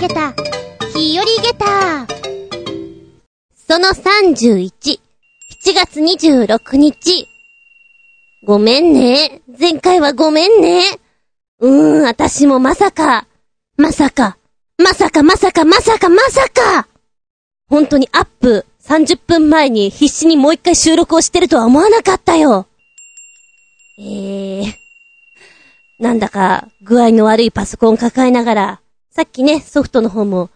げた、日和げた。その31、7月26日。ごめんね。前回はごめんね。うーん、私もまさか、まさか、まさかまさかまさかまさか本当にアップ30分前に必死にもう一回収録をしてるとは思わなかったよ。えー、なんだか具合の悪いパソコン抱えながら、さっきね、ソフトの方も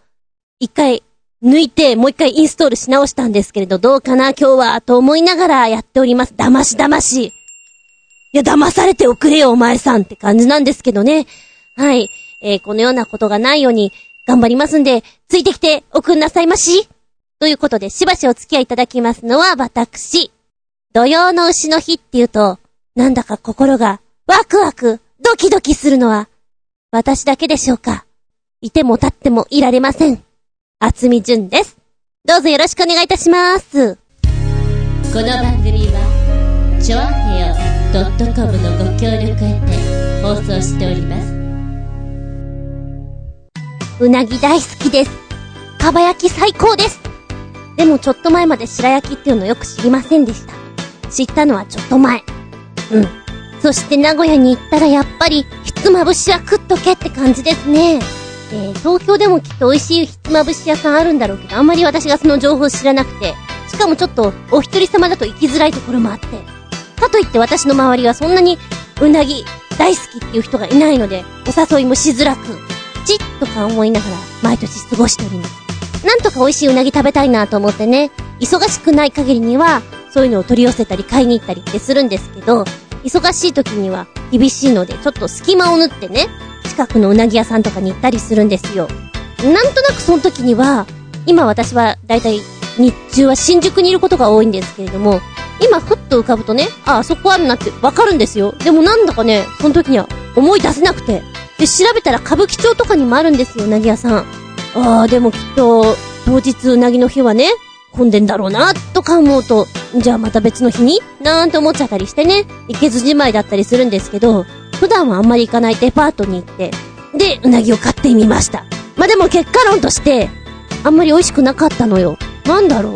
一回抜いてもう一回インストールし直したんですけれど、どうかな今日は、と思いながらやっております。騙し騙し。いや、騙されておくれよ、お前さんって感じなんですけどね。はい。えー、このようなことがないように頑張りますんで、ついてきておくんなさいまし。ということで、しばしお付き合いいただきますのは、私。土曜の牛の日って言うと、なんだか心がワクワク、ドキドキするのは、私だけでしょうか。いても立ってもいられません。厚み純です。どうぞよろしくお願いいたします。この番組は、ちょあへよ .com のご協力へて放送しております。うなぎ大好きです。かば焼き最高です。でもちょっと前まで白焼きっていうのよく知りませんでした。知ったのはちょっと前。うん。そして名古屋に行ったらやっぱり、ひつまぶしは食っとけって感じですね。えー、東京でもきっと美味しいひつまぶし屋さんあるんだろうけど、あんまり私がその情報知らなくて、しかもちょっと、お一人様だと行きづらいところもあって。かといって私の周りはそんなに、うなぎ、大好きっていう人がいないので、お誘いもしづらく、ちっとか思いながら、毎年過ごしております。なんとか美味しいうなぎ食べたいなと思ってね、忙しくない限りには、そういうのを取り寄せたり買いに行ったりってするんですけど、忙しい時には厳しいので、ちょっと隙間を縫ってね、近くのうなぎ屋さんとかに行ったりするんですよ。なんとなくその時には、今私はだいたい日中は新宿にいることが多いんですけれども、今ふっと浮かぶとね、あ、あそこあるなってわかるんですよ。でもなんだかね、その時には思い出せなくて。で、調べたら歌舞伎町とかにもあるんですよ、うなぎ屋さん。ああ、でもきっと、当日うなぎの日はね、混んでんだろうな、とか思うと、じゃあまた別の日に？なんて思っちゃったりしてね、行けずじまいだったりするんですけど、普段はあんまり行かないデパートに行って、で、うなぎを買ってみました。まあ、でも結果論として、あんまり美味しくなかったのよ。なんだろ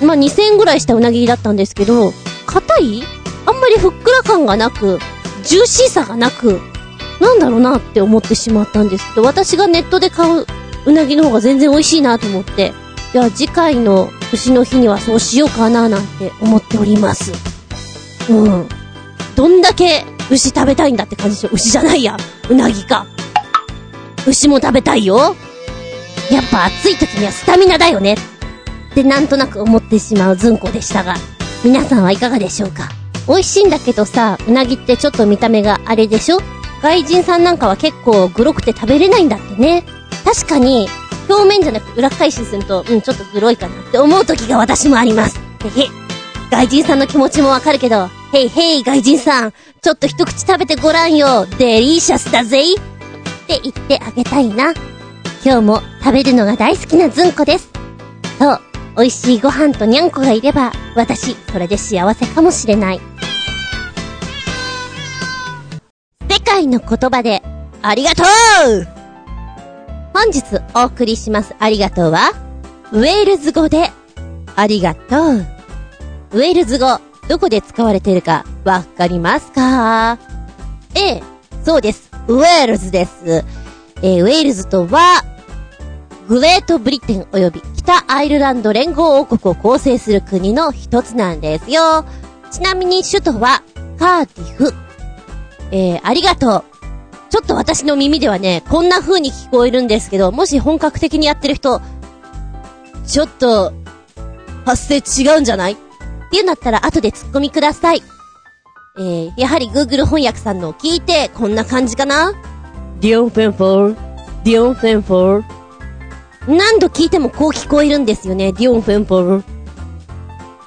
う。まあ、2000円ぐらいしたうなぎだったんですけど、硬い？あんまりふっくら感がなく、ジューシーさがなく、なんだろうなって思ってしまったんですけど、私がネットで買ううなぎの方が全然美味しいなと思って、じゃあ次回の牛の日にはそうしようかななんて思っております。うん。どんだけ牛食べたいんだって感じでしょ。牛じゃないや。うなぎか。牛も食べたいよ。やっぱ暑い時にはスタミナだよね。ってなんとなく思ってしまうずんこでしたが、皆さんはいかがでしょうか美味しいんだけどさ、うなぎってちょっと見た目があれでしょ外人さんなんかは結構グロくて食べれないんだってね。確かに、表面じゃなく裏返しすると、うん、ちょっとグロいかなって思う時が私もあります。へへ。外人さんの気持ちもわかるけど、へいへい外人さん、ちょっと一口食べてごらんよ。デリシャスだぜって言ってあげたいな。今日も食べるのが大好きなズンコです。そう、美味しいご飯とにゃんこがいれば、私、それで幸せかもしれない。世界の言葉で、ありがとう本日お送りしますありがとうは、ウェールズ語で、ありがとう。ウェールズ語、どこで使われているか、わかりますか？ええ、そうです。ウェールズです。えー、ウェールズとは、グレートブリテン及び北アイルランド連合王国を構成する国の一つなんですよ。ちなみに首都はカーディフ。えー、ありがとう。ちょっと私の耳ではね、こんな風に聞こえるんですけど、もし本格的にやってる人、ちょっと、発声違うんじゃない？っていうんだったら後で突っ込みください。えー、やはり Google 翻訳さんのを聞いて、こんな感じかな？ディオンフェンフォー、ディオンフェンフォー。何度聞いてもこう聞こえるんですよね、ディオンフェンフォー。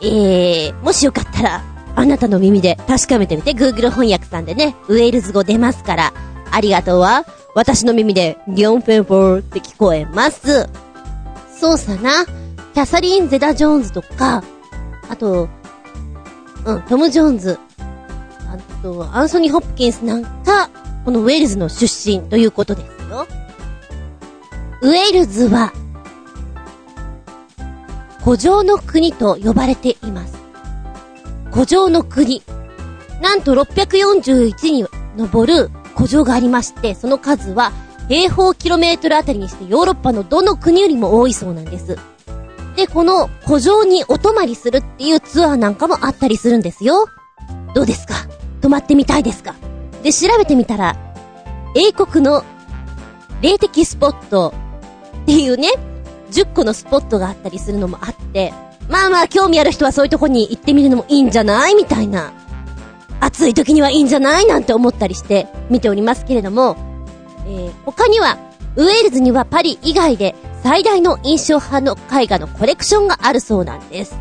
えー、もしよかったら、あなたの耳で確かめてみて、Google 翻訳さんでね、ウェールズ語出ますから、ありがとうは、私の耳で、ギョンフェンフォーって聞こえます。そうさな。キャサリン・ゼタ・ジョーンズとか、あと、うん、トム・ジョーンズ、あと、アンソニー・ホップキンスなんか、このウェールズの出身ということですよ。ウェールズは、古城の国と呼ばれています。古城の国。なんと641に上る古城がありまして、その数は平方キロメートルあたりにしてヨーロッパのどの国よりも多いそうなんです。で、この古城にお泊まりするっていうツアーなんかもあったりするんですよ。どうですか？泊まってみたいですか？で、調べてみたら、英国の霊的スポットっていうね、10個のスポットがあったりするのもあって、まあまあ興味ある人はそういうとこに行ってみるのもいいんじゃない？みたいな。暑い時にはいいんじゃないなんて思ったりして見ておりますけれども、えー、他には、ウェールズにはパリ以外で最大の印象派の絵画のコレクションがあるそうなんです。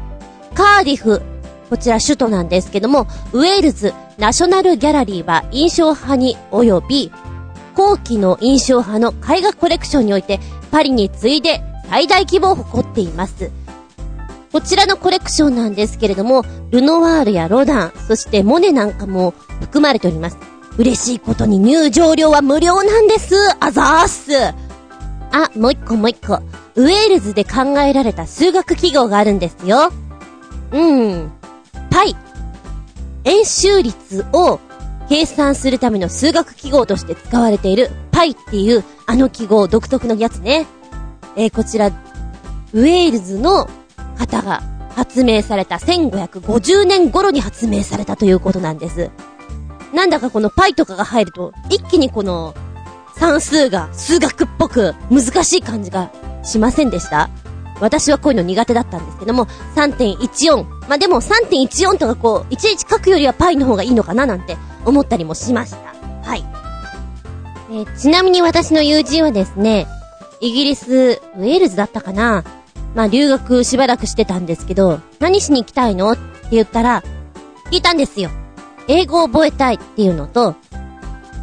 カーディフ、こちら首都なんですけども、ウェールズナショナルギャラリーは印象派に及び、後期の印象派の絵画コレクションにおいて、パリに次いで最大規模を誇っています。こちらのコレクションなんですけれども、ルノワールやロダン、そしてモネなんかも含まれております。嬉しいことに入場料は無料なんです。あざーす。あ、もう一個もう一個。ウェールズで考えられた数学記号があるんですよ。うん。パイ。円周率を計算するための数学記号として使われているパイっていうあの記号独特のやつね。えー、こちら、ウェールズの方が発明された1550年頃に発明されたということなんです。なんだかこのパイとかが入ると、一気にこの算数が数学っぽく難しい感じがしませんでした私はこういうの苦手だったんですけども、3.14。まあ、でも3.14とかこう、いちいち書くよりはパイの方がいいのかななんて思ったりもしました。はい。えー、ちなみに私の友人はですね、イギリス、ウェールズだったかなまあ、留学しばらくしてたんですけど、何しに行きたいの？って言ったら、聞いたんですよ。英語を覚えたいっていうのと、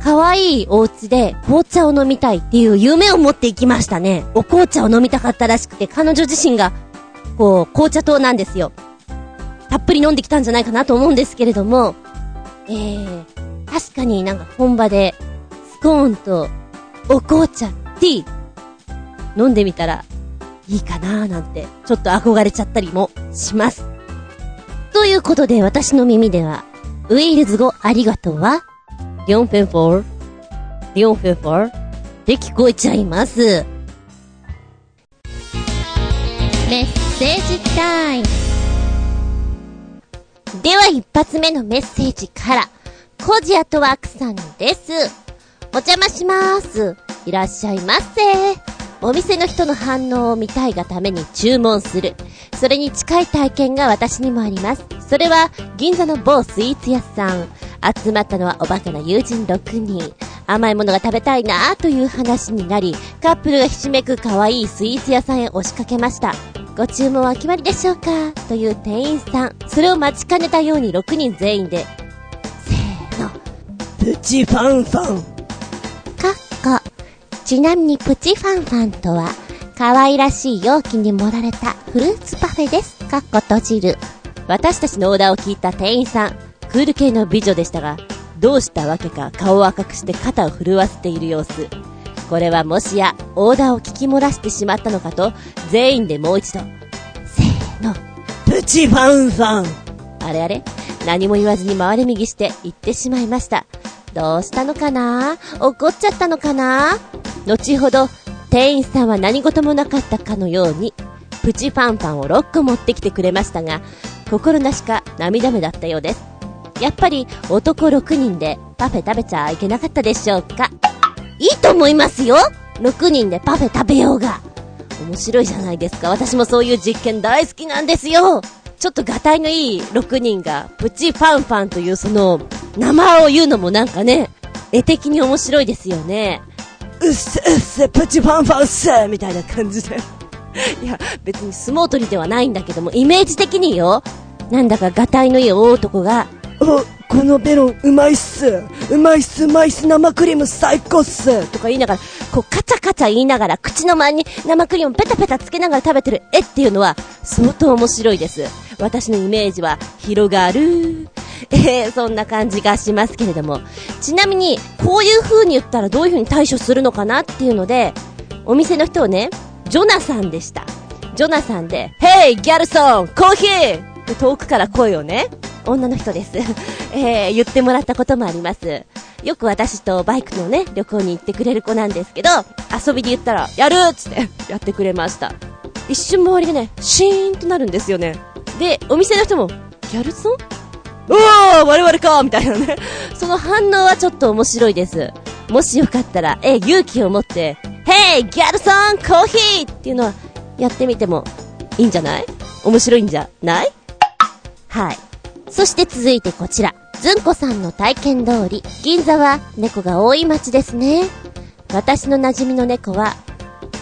可愛いお家で紅茶を飲みたいっていう夢を持っていきましたね。お紅茶を飲みたかったらしくて、彼女自身が、こう、紅茶糖なんですよ。たっぷり飲んできたんじゃないかなと思うんですけれども、えー、確かになんか本場で、スコーンと、お紅茶、ティー、飲んでみたら、いいかなーなんて、ちょっと憧れちゃったりもします。ということで、私の耳では、ウェイルズ語ありがとうは、リョンフェンフォー、リョンフェンフォーって聞こえちゃいます。メッセージタイム。では一発目のメッセージから、コジアトワークさんです。お邪魔します。いらっしゃいませ。お店の人の反応を見たいがために注文する。それに近い体験が私にもあります。それは、銀座の某スイーツ屋さん。集まったのはおバカな友人6人。甘いものが食べたいなという話になり、カップルがひしめく可愛いスイーツ屋さんへ押しかけました。ご注文は決まりでしょうか？という店員さん。それを待ちかねたように6人全員で、せーの。プチファンファン。かっこ。ちなみにプチファンファンとは、可愛らしい容器に盛られたフルーツパフェです。かっこ閉じる。私たちのオーダーを聞いた店員さん、クール系の美女でしたが、どうしたわけか顔を赤くして肩を震わせている様子。これはもしや、オーダーを聞き漏らしてしまったのかと、全員でもう一度、せーの。プチファンファン。あれあれ何も言わずに回れ右して行ってしまいました。どうしたのかな？怒っちゃったのかな？後ほど、店員さんは何事もなかったかのように、プチファンファンを6個持ってきてくれましたが、心なしか涙目だったようです。やっぱり男6人でパフェ食べちゃいけなかったでしょうか？いいと思いますよ !6 人でパフェ食べようが。面白いじゃないですか。私もそういう実験大好きなんですよちょっとガタイのいい6人が、プチファンファンというその、名前を言うのもなんかね、絵的に面白いですよね。うっせうっせ、プチファンファンっせみたいな感じで。いや、別に相撲取りではないんだけども、イメージ的によ、なんだかガタイのいい大男が、お、このベロンうまいっす。うまいっす、うまいっす、生クリーム最高っす。とか言いながら、こうカチャカチャ言いながら、口の前に生クリームペタペタつけながら食べてる絵っていうのは、相当面白いです。私のイメージは、広がる。えー、そんな感じがしますけれども。ちなみに、こういう風に言ったらどういう風に対処するのかなっていうので、お店の人をね、ジョナサンでした。ジョナサンで、ヘイギャルソンコーヒーって遠くから声をね、女の人です。えー、言ってもらったこともあります。よく私とバイクのね、旅行に行ってくれる子なんですけど、遊びで言ったら、やるっつって、やってくれました。一瞬周りがね、シーンとなるんですよね。で、お店の人も、ギャルソンうわー我々かみたいなね。その反応はちょっと面白いです。もしよかったら、え、勇気を持って、ヘイギャルソンコーヒーっていうのは、やってみてもいいんじゃない？面白いんじゃない？はい。そして続いてこちら。ずんこさんの体験通り、銀座は猫が多い街ですね。私の馴染みの猫は、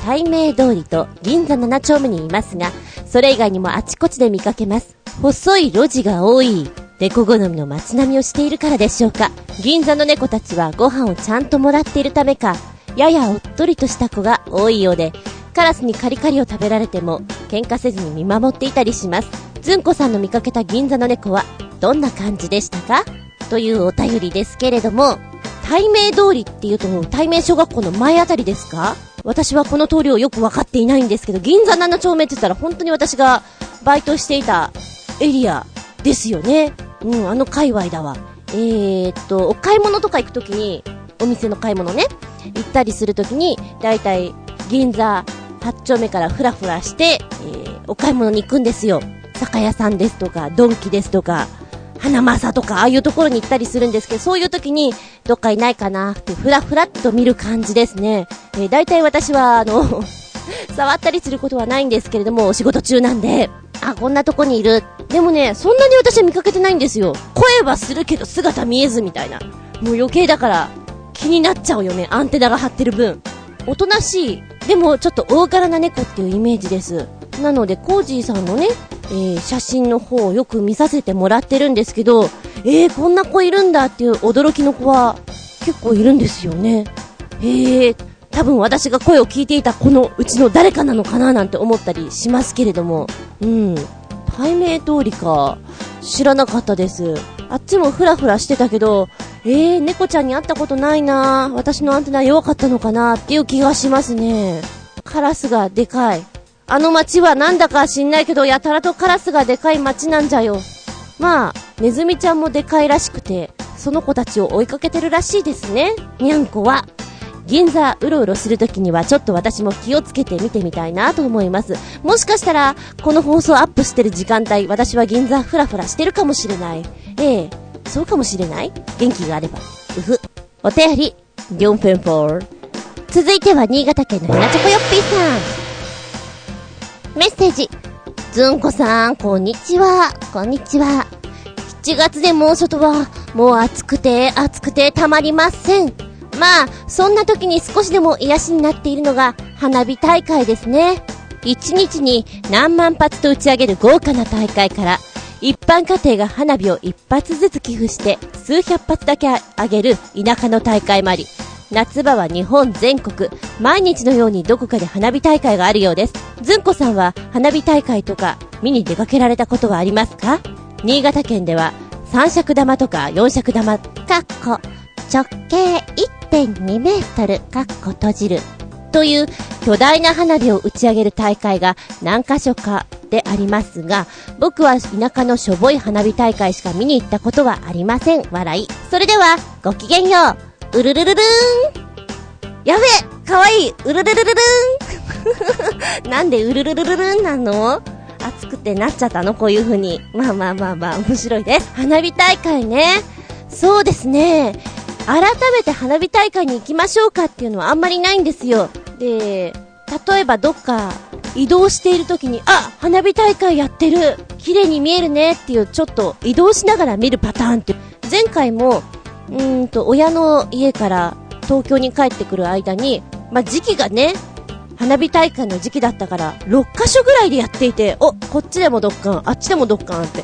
対名通りと銀座7丁目にいますが、それ以外にもあちこちで見かけます。細い路地が多い、猫好みの街並みをしているからでしょうか。銀座の猫たちはご飯をちゃんともらっているためか、ややおっとりとした子が多いようで、カラスにカリカリを食べられても、喧嘩せずに見守っていたりします。ずんこさんの見かけた銀座の猫は、どんな感じでしたか？というお便りですけれども、対名通りっていうと、対名小学校の前あたりですか？私はこの通りをよくわかっていないんですけど、銀座7丁目って言ったら本当に私がバイトしていたエリアですよね。うん、あの界隈だわ。えー、っと、お買い物とか行くときに、お店の買い物ね、行ったりするときに、だいたい銀座8丁目からふらふらして、えー、お買い物に行くんですよ。酒屋さんですとか、ドンキですとか、花正とか、ああいうところに行ったりするんですけど、そういう時に、どっかいないかなって、ふらふらっと見る感じですね。えー、大体私は、あの、触ったりすることはないんですけれども、お仕事中なんで、あ、こんなとこにいる。でもね、そんなに私は見かけてないんですよ。声はするけど姿見えずみたいな。もう余計だから、気になっちゃうよね、アンテナが張ってる分。おとなしい、でもちょっと大柄な猫っていうイメージです。なので、コージーさんのね、えー、写真の方をよく見させてもらってるんですけど、えー、こんな子いるんだっていう驚きの子は結構いるんですよね。へえ、多分私が声を聞いていた子のうちの誰かなのかななんて思ったりしますけれども、うん。対名通りか。知らなかったです。あっちもフラフラしてたけど、えー、猫ちゃんに会ったことないな私のアンテナ弱かったのかなっていう気がしますね。カラスがでかい。あの街はなんだか知んないけど、やたらとカラスがでかい街なんじゃよ。まあ、ネズミちゃんもでかいらしくて、その子たちを追いかけてるらしいですね。にゃんこは。銀座うろうろするときにはちょっと私も気をつけて見てみたいなと思います。もしかしたら、この放送アップしてる時間帯、私は銀座フラフラしてるかもしれない。ええ、そうかもしれない？元気があれば。うふ。お便り、4分4。続いては新潟県のひなちょこよっぴーさん。メッセージ。ずんこさん、こんにちは。こんにちは。7月で猛暑とは、もう暑くて暑くてたまりません。まあ、そんな時に少しでも癒しになっているのが花火大会ですね。一日に何万発と打ち上げる豪華な大会から、一般家庭が花火を一発ずつ寄付して数百発だけあげる田舎の大会もあり、夏場は日本全国、毎日のようにどこかで花火大会があるようです。ずんこさんは花火大会とか見に出かけられたことはありますか？新潟県では三尺玉とか四尺玉、かっこ、直径1.2メートル、かっこ閉じる。という巨大な花火を打ち上げる大会が何箇所かでありますが、僕は田舎のしょぼい花火大会しか見に行ったことはありません。笑い。それでは、ごきげんよう。うるるるるーん。やべえかわいいうるるるるるーん なんでうるるるるるんなの？熱くてなっちゃったの？こういう風に。まあまあまあまあ、面白いです。花火大会ね。そうですね。改めて花火大会に行きましょうかっていうのはあんまりないんですよ。で、例えばどっか移動している時に、あ花火大会やってる綺麗に見えるねっていうちょっと移動しながら見るパターンって。前回も、うーんと、親の家から東京に帰ってくる間に、まあ、時期がね、花火大会の時期だったから、6カ所ぐらいでやっていて、お、こっちでもドッカン、あっちでもドッカンって、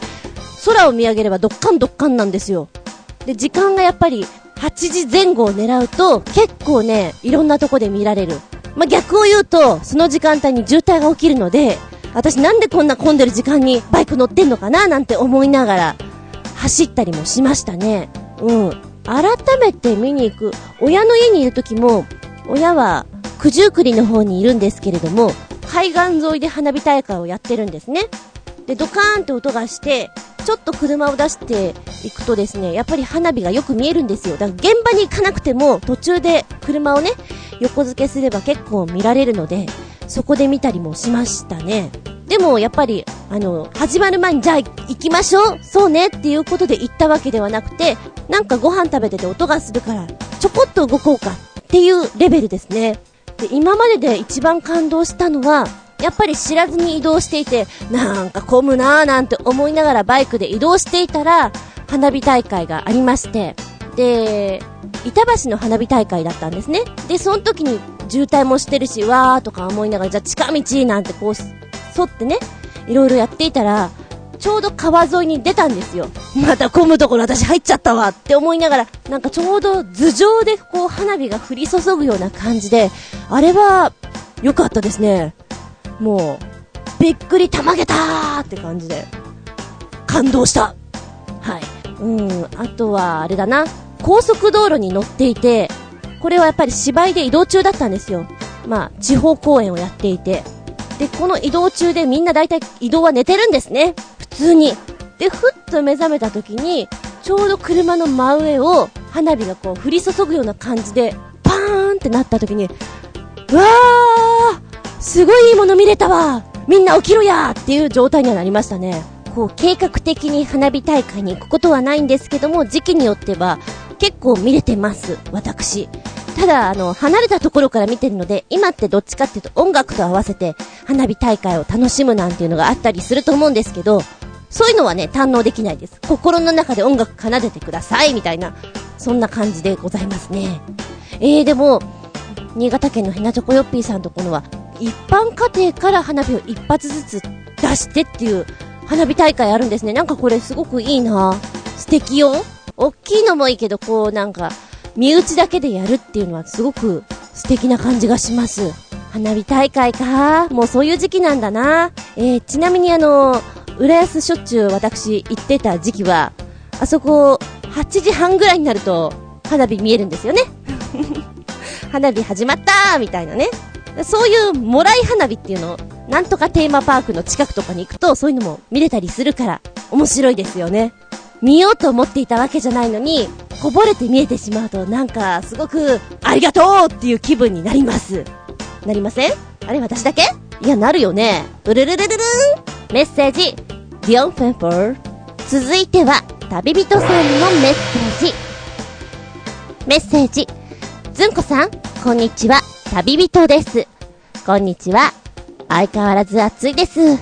空を見上げればドッカンドッカンなんですよ。で、時間がやっぱり、8時前後を狙うと、結構ね、いろんなとこで見られる。まあ、逆を言うと、その時間帯に渋滞が起きるので、私なんでこんな混んでる時間にバイク乗ってんのかななんて思いながら、走ったりもしましたね。うん。改めて見に行く。親の家にいる時も、親は九十九里の方にいるんですけれども、海岸沿いで花火大会をやってるんですね。で、ドカーンって音がして、ちょっと車を出していくとですね、やっぱり花火がよく見えるんですよ。だから現場に行かなくても、途中で車をね、横付けすれば結構見られるので、そこで見たりもしましたね。でも、やっぱり、あの、始まる前に、じゃあ行きましょうそうねっていうことで行ったわけではなくて、なんかご飯食べてて音がするから、ちょこっと動こうかっていうレベルですね。で、今までで一番感動したのは、やっぱり知らずに移動していて、なんか混むなーなんて思いながらバイクで移動していたら、花火大会がありまして、で、板橋の花火大会だったんですね。で、その時に渋滞もしてるし、わーとか思いながら、じゃあ近道なんてこう、沿ってね、いろいろやっていたら、ちょうど川沿いに出たんですよ。また混むところ私入っちゃったわって思いながら、なんかちょうど頭上でこう花火が降り注ぐような感じで、あれは良かったですね。もう、びっくりたまげたーって感じで、感動した。はい。うん、あとは、あれだな。高速道路に乗っていて、これはやっぱり芝居で移動中だったんですよ。まあ、地方公演をやっていて。で、この移動中でみんな大体移動は寝てるんですね。普通に。で、ふっと目覚めた時に、ちょうど車の真上を花火がこう降り注ぐような感じで、パーンってなった時に、うわーすごいいいもの見れたわみんな起きろやっていう状態にはなりましたね。こう、計画的に花火大会に行くことはないんですけども、時期によっては結構見れてます、私。ただ、あの、離れたところから見てるので、今ってどっちかっていうと音楽と合わせて花火大会を楽しむなんていうのがあったりすると思うんですけど、そういうのはね、堪能できないです。心の中で音楽奏でてください、みたいな、そんな感じでございますね。えー、でも、新潟県のひなチョコヨッピーさんとこのは、一般家庭から花火を一発ずつ出してっていう花火大会あるんですね。なんかこれすごくいいな素敵よ。大きいのもいいけど、こうなんか、身内だけでやるっていうのはすごく素敵な感じがします。花火大会かもうそういう時期なんだな。えー、ちなみにあの、浦安しょっちゅう私行ってた時期は、あそこ、8時半ぐらいになると、花火見えるんですよね。花火始まったーみたいなね。そういうもらい花火っていうのなんとかテーマパークの近くとかに行くとそういうのも見れたりするから面白いですよね。見ようと思っていたわけじゃないのに、こぼれて見えてしまうとなんかすごくありがとうっていう気分になります。なりません？あれ私だけ？いや、なるよね。うるるるるるんメッセージ、ディオンフェンフォー。続いては、旅人さんのメッセージ。メッセージ。ずんこさん、こんにちは。旅人です。こんにちは。相変わらず暑いです。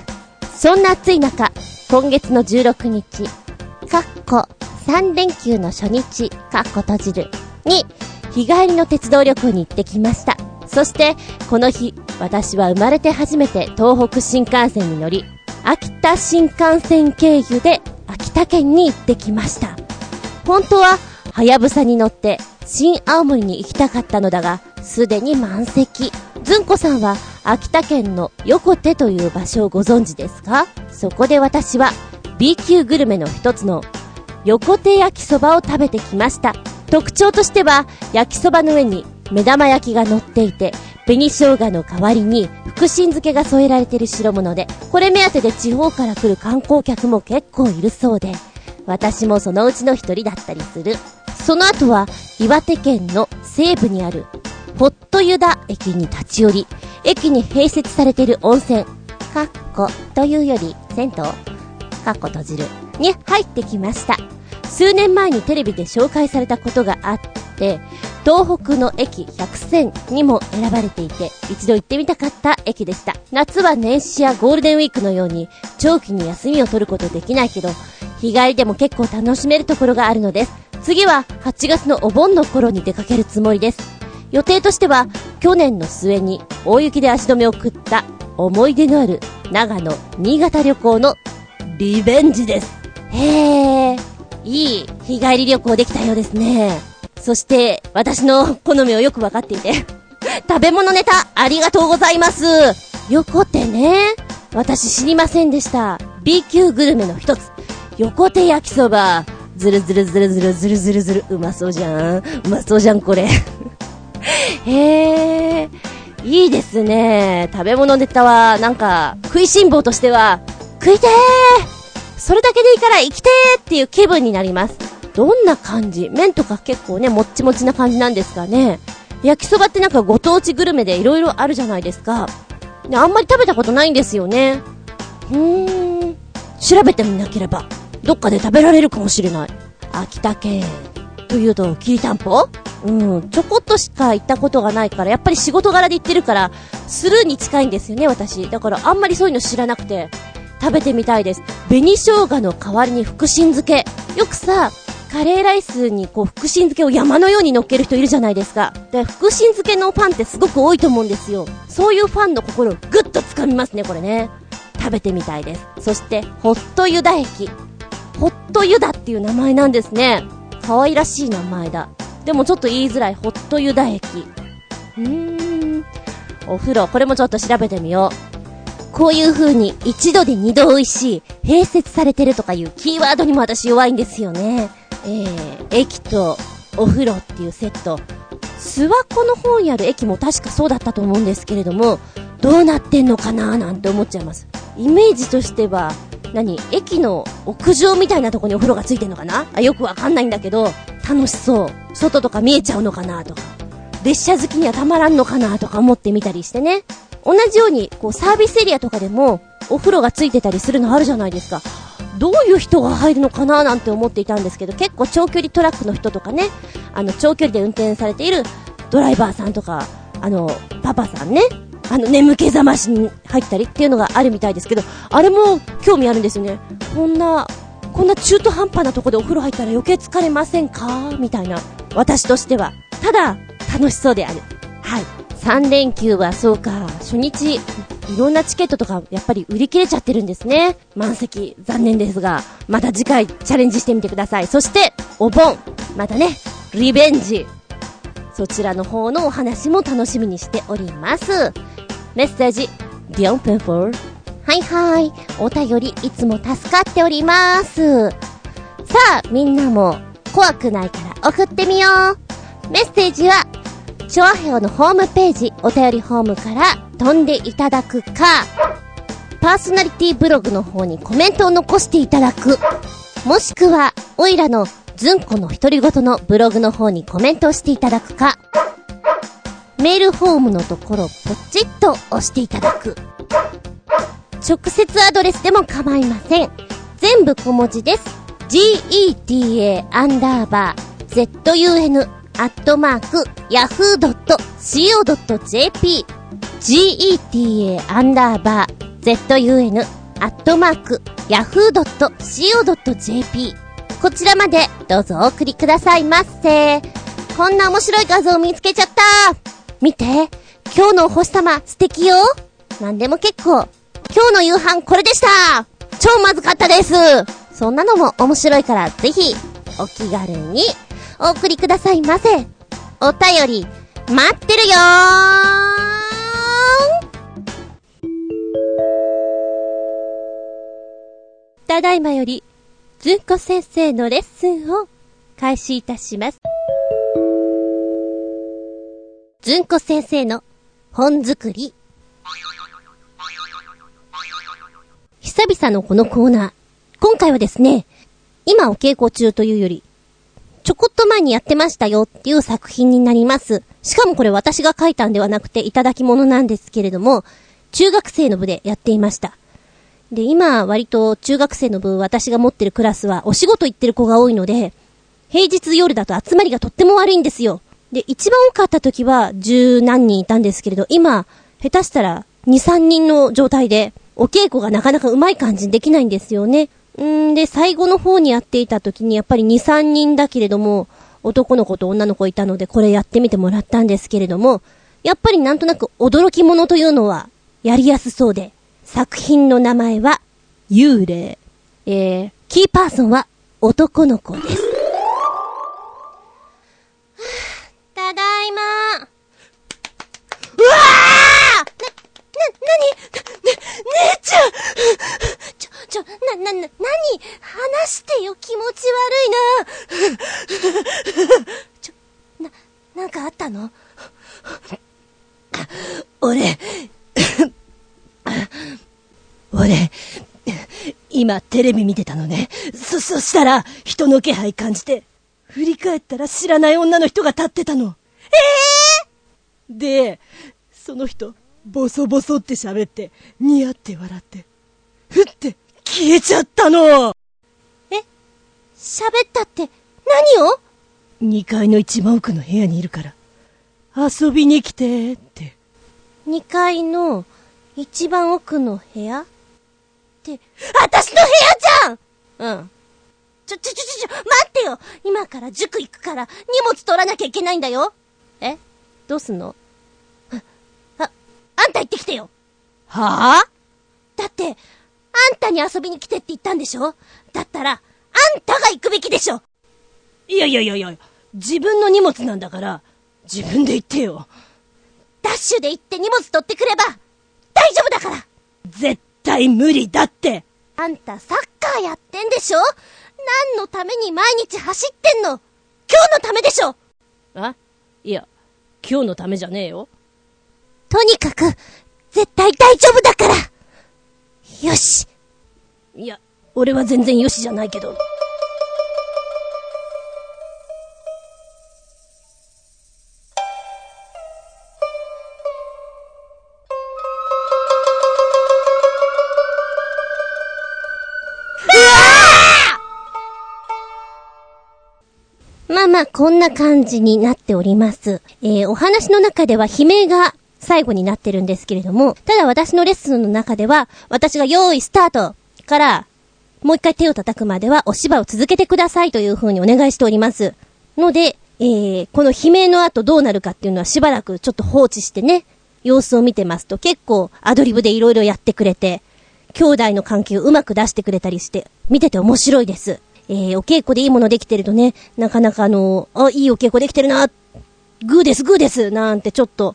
そんな暑い中、今月の16日、かっこ3連休の初日、かっこ閉じる、に、日帰りの鉄道旅行に行ってきました。そして、この日、私は生まれて初めて東北新幹線に乗り、秋田新幹線経由で秋田県に行ってきました。本当は、はやぶさに乗って新青森に行きたかったのだが、すでに満席。ずんこさんは秋田県の横手という場所をご存知ですか？そこで私は B 級グルメの一つの横手焼きそばを食べてきました。特徴としては焼きそばの上に目玉焼きが乗っていて、紅生姜の代わりに福神漬けが添えられている代物で、これ目当てで地方から来る観光客も結構いるそうで、私もそのうちの一人だったりする。その後は岩手県の西部にあるホットユダ駅に立ち寄り、駅に併設されている温泉、かっこというより、銭湯かっこ閉じる、に入ってきました。数年前にテレビで紹介されたことがあって、東北の駅100選にも選ばれていて、一度行ってみたかった駅でした。夏は年始やゴールデンウィークのように、長期に休みを取ることできないけど、日帰りでも結構楽しめるところがあるのです。次は8月のお盆の頃に出かけるつもりです。予定としては、去年の末に大雪で足止めを食った思い出のある長野、新潟旅行のリベンジです。へえ、いい日帰り旅行できたようですね。そして、私の好みをよくわかっていて 食べ物ネタ、ありがとうございます。横手ね。私知りませんでした。B 級グルメの一つ。横手焼きそば。ずるずるずるずるずるずるずる。うまそうじゃん。うまそうじゃん、これ へえ、いいですね。食べ物ネタは、なんか、食いしん坊としては、食いてーそれだけでいいから生きてーっていう気分になります。どんな感じ？麺とか結構ね、もっちもちな感じなんですかね。焼きそばってなんかご当地グルメで色々あるじゃないですか。ね、あんまり食べたことないんですよね。うーん。調べてみなければ、どっかで食べられるかもしれない。秋田県。というと、きりたんぽ？うん、ちょこっとしか行ったことがないから、やっぱり仕事柄で行ってるから、スルーに近いんですよね、私。だからあんまりそういうの知らなくて、食べてみたいです。紅生姜の代わりに福神漬け。よくさ、カレーライスにこう福神漬けを山のように乗っける人いるじゃないですか。で、福神漬けのファンってすごく多いと思うんですよ。そういうファンの心をぐっと掴みますね、これね。食べてみたいです。そして、ホットユダ液。ホットユダっていう名前なんですね。可愛らしい名前だ。でもちょっと言いづらいホットユダ液。うーん。お風呂、これもちょっと調べてみよう。こういう風に一度で二度美味しい、併設されてるとかいうキーワードにも私弱いんですよね。えー、駅とお風呂っていうセット。諏訪湖の方にある駅も確かそうだったと思うんですけれども、どうなってんのかなーなんて思っちゃいます。イメージとしては、何？駅の屋上みたいなとこにお風呂がついてんのかな？あ、よくわかんないんだけど、楽しそう。外とか見えちゃうのかなとか。列車好きにはたまらんのかなとか思ってみたりしてね。同じように、こうサービスエリアとかでも、お風呂がついてたりするのあるじゃないですか。どういう人が入るのかな？なんて思っていたんですけど、結構長距離トラックの人とかね、あの、長距離で運転されているドライバーさんとか、あの、パパさんね、あの、眠気覚ましに入ったりっていうのがあるみたいですけど、あれも興味あるんですよね。こんな、こんな中途半端なとこでお風呂入ったら余計疲れませんか？みたいな。私としては。ただ、楽しそうである。はい。3連休はそうか、初日、いろんなチケットとかやっぱり売り切れちゃってるんですね。満席、残念ですが、また次回チャレンジしてみてください。そして、お盆、またね、リベンジ。そちらの方のお話も楽しみにしております。メッセージ、ビョンペンフォー。はいはい。お便りいつも助かっております。さあ、みんなも怖くないから送ってみよう。メッセージは、チョアヘオのホームページ、お便りホームから飛んでいただくか、パーソナリティブログの方にコメントを残していただく。もしくは、オイラのズンコの独り言のブログの方にコメントをしていただくか、メールフォームのところポチッと押していただく。直接アドレスでも構いません。全部小文字です。geta アンダーバー zun アットマーク yahoo.co.jp geta アンダーバー zun アットマーク yahoo.co.jp こちらまでどうぞお送りくださいませ。こんな面白い画像を見つけちゃった見て今日のお星様素敵よなんでも結構。今日の夕飯これでした超まずかったですそんなのも面白いからぜひ、お気軽にお送りくださいませ。お便り、待ってるよただいまより、ずんこ先生のレッスンを開始いたします。ずんこ先生の本作り。久々のこのコーナー。今回はですね、今お稽古中というより、ちょこっと前にやってましたよっていう作品になります。しかもこれ私が書いたんではなくていただき物なんですけれども、中学生の部でやっていました。で、今割と中学生の部私が持ってるクラスはお仕事行ってる子が多いので、平日夜だと集まりがとっても悪いんですよ。で、一番多かった時は十何人いたんですけれど、今、下手したら二三人の状態で、お稽古がなかなかうまい感じにできないんですよね。んで、最後の方にやっていた時にやっぱり2、3人だけれども、男の子と女の子いたのでこれやってみてもらったんですけれども、やっぱりなんとなく驚き物というのはやりやすそうで、作品の名前は幽霊。えー、キーパーソンは男の子です。ただいま。うわーな、な、なに、ね、姉ちゃんちょ、ちょ、な、な、な、なに話してよ、気持ち悪いな。ちょ、な、なんかあったの？俺、俺、今テレビ見てたのね。そ、そしたら、人の気配感じて、振り返ったら知らない女の人が立ってたの。ええー、で、その人、ボソボソって喋って、ニヤって笑って、ふって消えちゃったのえ？喋ったって何を ?2 階の一番奥の部屋にいるから、遊びに来てって。2階の一番奥の部屋？って、私の部屋じゃん！うん。ちょ、ちょ、ちょ、ちょ、待ってよ！今から塾行くから荷物取らなきゃいけないんだよ！え？どうすんの？あ、あんた行ってきてよ！はぁ、あ、だって、あんたに遊びに来てって言ったんでしょ？だったら、あんたが行くべきでしょ！いやいやいやいや、自分の荷物なんだから、自分で行ってよ。ダッシュで行って荷物取ってくれば、大丈夫だから。絶対無理だって。あんたサッカーやってんでしょ？何のために毎日走ってんの？今日のためでしょ？あ？いや、今日のためじゃねえよ。とにかく、絶対大丈夫だから。よし。いや、俺は全然よしじゃないけど。こんな感じになっております。えー、お話の中では悲鳴が最後になってるんですけれども、ただ私のレッスンの中では、私が用意スタートから、もう一回手を叩くまではお芝居を続けてくださいという風にお願いしております。ので、えー、この悲鳴の後どうなるかっていうのはしばらくちょっと放置してね、様子を見てますと結構アドリブで色々やってくれて、兄弟の関係をうまく出してくれたりして、見てて面白いです。えー、お稽古でいいものできてるとね、なかなかあの、あ、いいお稽古できてるな、グーです、グーです、なんてちょっと、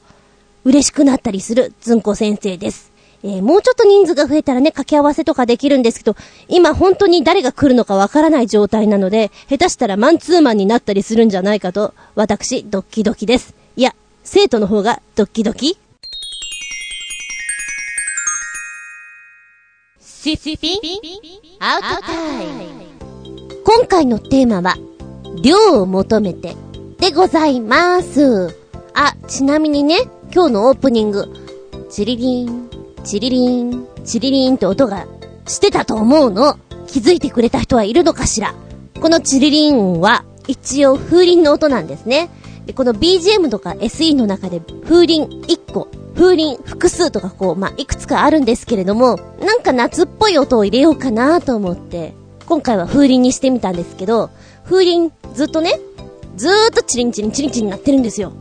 嬉しくなったりする、ずんこ先生です。えー、もうちょっと人数が増えたらね、掛け合わせとかできるんですけど、今本当に誰が来るのかわからない状態なので、下手したらマンツーマンになったりするんじゃないかと、私、ドッキドキです。いや、生徒の方がドッキドキシシピン？アウトタイム今回のテーマは、量を求めてでございます。あ、ちなみにね、今日のオープニング、チリリン、チリリン、チリリンって音がしてたと思うの。気づいてくれた人はいるのかしらこのチリリンは、一応風鈴の音なんですね。で、この BGM とか SE の中で風鈴1個、風鈴複数とかこう、まあ、いくつかあるんですけれども、なんか夏っぽい音を入れようかなと思って、今回は風鈴にしてみたんですけど、風鈴ずっとね、ずーっとチリンチリンチリンチリンなってるんですよ。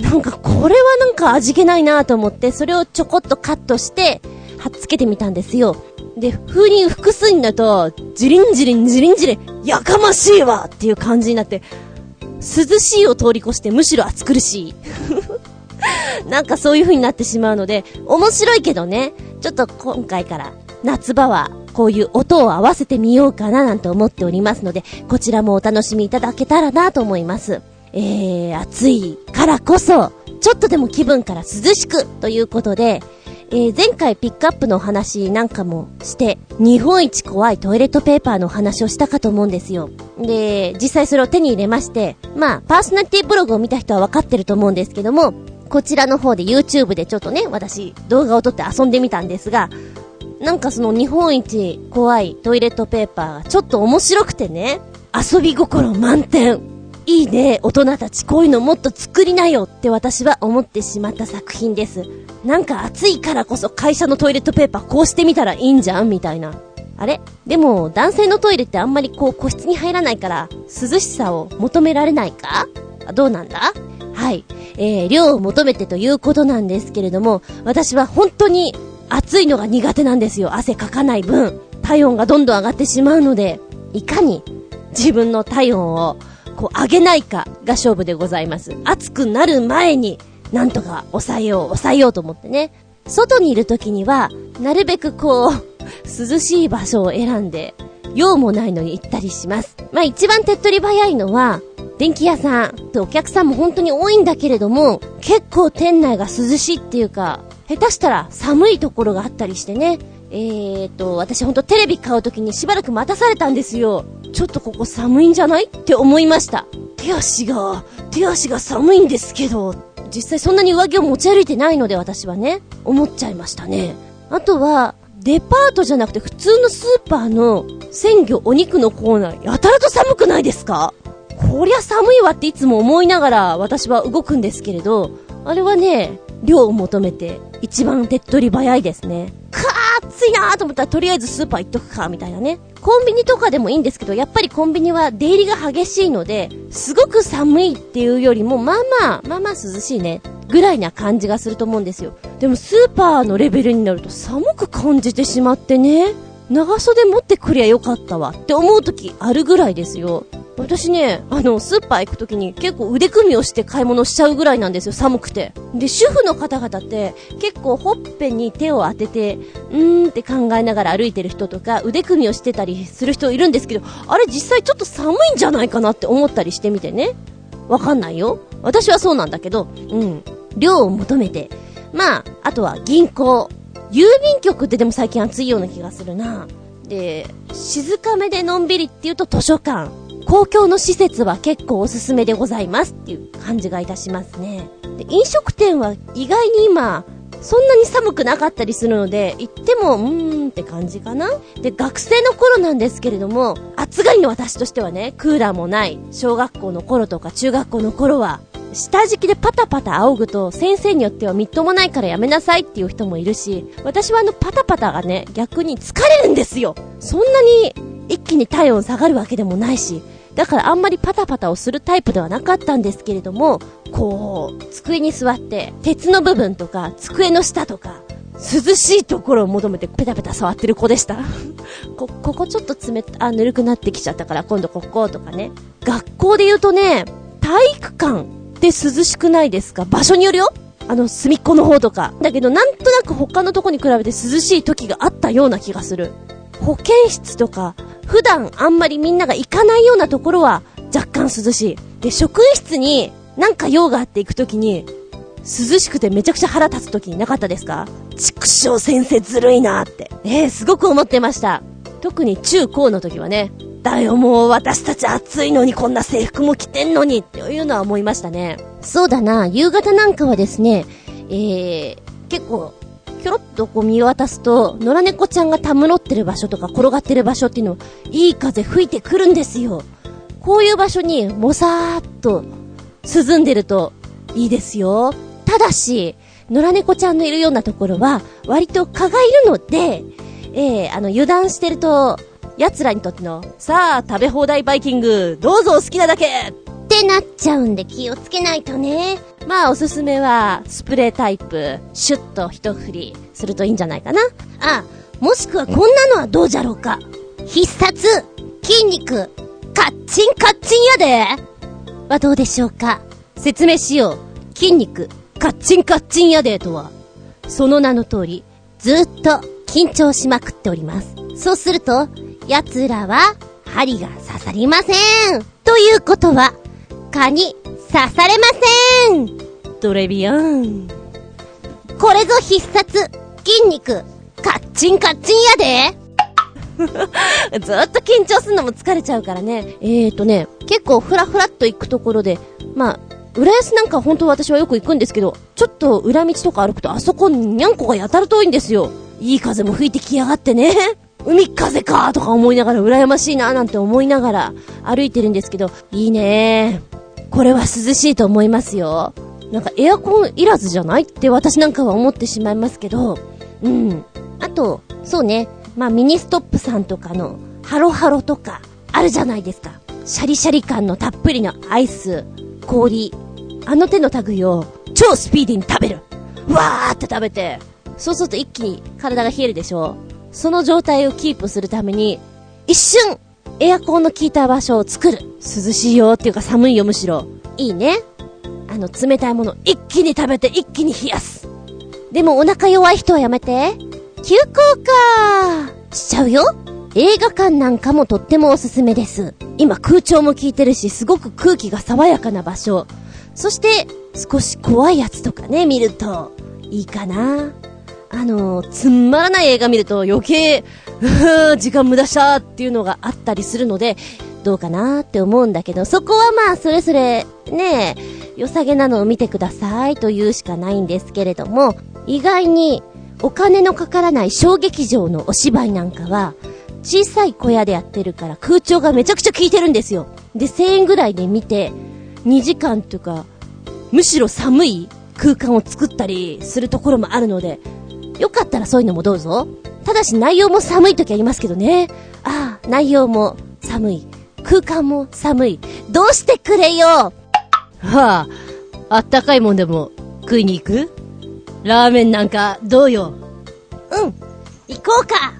なんかこれはなんか味気ないなと思って、それをちょこっとカットして、貼っつけてみたんですよ。で、風鈴複数になると、ジリンジリンジリンジリン、やかましいわっていう感じになって、涼しいを通り越してむしろ暑苦しい。なんかそういう風になってしまうので、面白いけどね、ちょっと今回から夏場はこういう音を合わせてみようかななんて思っておりますので、こちらもお楽しみいただけたらなと思います。えー、暑いからこそ、ちょっとでも気分から涼しくということで、えー、前回ピックアップの話なんかもして、日本一怖いトイレットペーパーの話をしたかと思うんですよ。で、実際それを手に入れまして、まあ、パーソナリティブログを見た人はわかってると思うんですけども、こちらの方で YouTube でちょっとね、私動画を撮って遊んでみたんですが、なんかその日本一怖いトイレットペーパーがちょっと面白くてね、遊び心満点。いいね、大人たちこういうのもっと作りなよって私は思ってしまった作品です。なんか暑いからこそ会社のトイレットペーパーこうしてみたらいいんじゃん？みたいな。あれ？でも男性のトイレってあんまりこう個室に入らないから涼しさを求められないか？どうなんだ？はい。えー、量を求めてということなんですけれども、私は本当に暑いのが苦手なんですよ。汗かかない分。体温がどんどん上がってしまうので、いかに自分の体温をこう上げないかが勝負でございます。暑くなる前に、なんとか抑えよう、抑えようと思ってね。外にいる時には、なるべくこう、涼しい場所を選んで、用もないのに行ったりします。まあ一番手っ取り早いのは、電気屋さんって。お客さんも本当に多いんだけれども、結構店内が涼しいっていうか、下手したら寒いところがあったりしてね。えーと、私ほんとテレビ買う時にしばらく待たされたんですよ。ちょっとここ寒いんじゃないって思いました。手足が、手足が寒いんですけど、実際そんなに上着を持ち歩いてないので私はね、思っちゃいましたね。あとは、デパートじゃなくて普通のスーパーの鮮魚お肉のコーナー、やたらと寒くないですか？こりゃ寒いわっていつも思いながら私は動くんですけれど、あれはね、量を求めて一番手っ取り早いですね。かー暑いなーと思ったらとりあえずスーパー行っとくか、みたいなね。コンビニとかでもいいんですけど、やっぱりコンビニは出入りが激しいので、すごく寒いっていうよりも、まあまあ、まあまあ涼しいね、ぐらいな感じがすると思うんですよ。でもスーパーのレベルになると寒く感じてしまってね、長袖持ってくりゃよかったわって思う時あるぐらいですよ。私ね、あの、スーパー行くときに結構腕組みをして買い物しちゃうぐらいなんですよ、寒くて。で、主婦の方々って結構ほっぺに手を当てて、うーんって考えながら歩いてる人とか腕組みをしてたりする人いるんですけど、あれ実際ちょっと寒いんじゃないかなって思ったりしてみてね。わかんないよ。私はそうなんだけど、うん。量を求めて。まあ、あとは銀行。郵便局ってでも最近暑いような気がするな。で、静かめでのんびりっていうと図書館。公共の施設は結構おすすめでございますっていう感じがいたしますね。で飲食店は意外に今、そんなに寒くなかったりするので、行っても、うーんって感じかな。で、学生の頃なんですけれども、暑がりの私としてはね、クーラーもない、小学校の頃とか中学校の頃は、下敷きでパタパタ仰ぐと、先生によってはみっともないからやめなさいっていう人もいるし、私はあのパタパタがね、逆に疲れるんですよそんなに一気に体温下がるわけでもないし、だからあんまりパタパタをするタイプではなかったんですけれども、こう、机に座って、鉄の部分とか、机の下とか、涼しいところを求めてペタペタ触ってる子でした。こ、ここちょっと冷た、あ、ぬるくなってきちゃったから今度こことかね。学校で言うとね、体育館って涼しくないですか？場所によるよあの、隅っこの方とか。だけど、なんとなく他のとこに比べて涼しい時があったような気がする。保健室とか、普段あんまりみんなが行かないようなところは若干涼しい。で、職員室になんか用があって行くときに、涼しくてめちゃくちゃ腹立つときになかったですか？畜生先生ずるいなって。ええすごく思ってました。特に中高の時はね、だよもう私たち暑いのにこんな制服も着てんのにっていうのは思いましたね。そうだな、夕方なんかはですね、えー、結構、ひょろっとこう見渡すと、野良猫ちゃんがたむろってる場所とか転がってる場所っていうの、いい風吹いてくるんですよ。こういう場所に、もさーっと、涼んでると、いいですよ。ただし、野良猫ちゃんのいるようなところは、割と蚊がいるので、えー、あの、油断してると、奴らにとっての、さあ、食べ放題バイキング、どうぞお好きなだけってなっちゃうんで気をつけないとね。まあ、おすすめは、スプレータイプ、シュッと一振りするといいんじゃないかな。あ、もしくはこんなのはどうじゃろうか。必殺、筋肉、カッチンカッチンやではどうでしょうか。説明しよう。筋肉、カッチンカッチンやでとは、その名の通り、ずっと緊張しまくっております。そうすると、奴らは、針が刺さりません。ということは、蚊に刺されません。トレビアン。これぞ必殺、筋肉、カッチンカッチンやで ずっと緊張するのも疲れちゃうからね。えーとね、結構ふらふらっと行くところで、まあ、浦安なんか本当私はよく行くんですけど、ちょっと裏道とか歩くとあそこにゃんこがやたら多いんですよ。いい風も吹いてきやがってね。海風かとか思いながら羨ましいななんて思いながら歩いてるんですけど、いいねこれは涼しいと思いますよ。なんかエアコンいらずじゃないって私なんかは思ってしまいますけど、うん。あと、そうね、まあミニストップさんとかのハロハロとかあるじゃないですか。シャリシャリ感のたっぷりのアイス、氷、あの手の類を超スピーディーに食べる。わーって食べて、そうすると一気に体が冷えるでしょその状態をキープするために、一瞬、エアコンの効いた場所を作る。涼しいよっていうか寒いよむしろ。いいね。あの冷たいもの一気に食べて一気に冷やす。でもお腹弱い人はやめて。急降下しちゃうよ。映画館なんかもとってもおすすめです。今空調も効いてるし、すごく空気が爽やかな場所。そして、少し怖いやつとかね、見ると、いいかな。あの、つんまらない映画見ると余計、うー時間無駄したっていうのがあったりするので、どうかなって思うんだけど、そこはまあ、それぞれ、ね、良さげなのを見てくださいというしかないんですけれども、意外に、お金のかからない小劇場のお芝居なんかは、小さい小屋でやってるから空調がめちゃくちゃ効いてるんですよ。で、1000円ぐらいで見て、2時間とか、むしろ寒い空間を作ったりするところもあるので、よかったらそういうのもどうぞ。ただし内容も寒い時ありますけどね。ああ、内容も寒い。空間も寒い。どうしてくれよ？はあ、あったかいもんでも食いに行く？ラーメンなんかどうよ？うん、行こうか。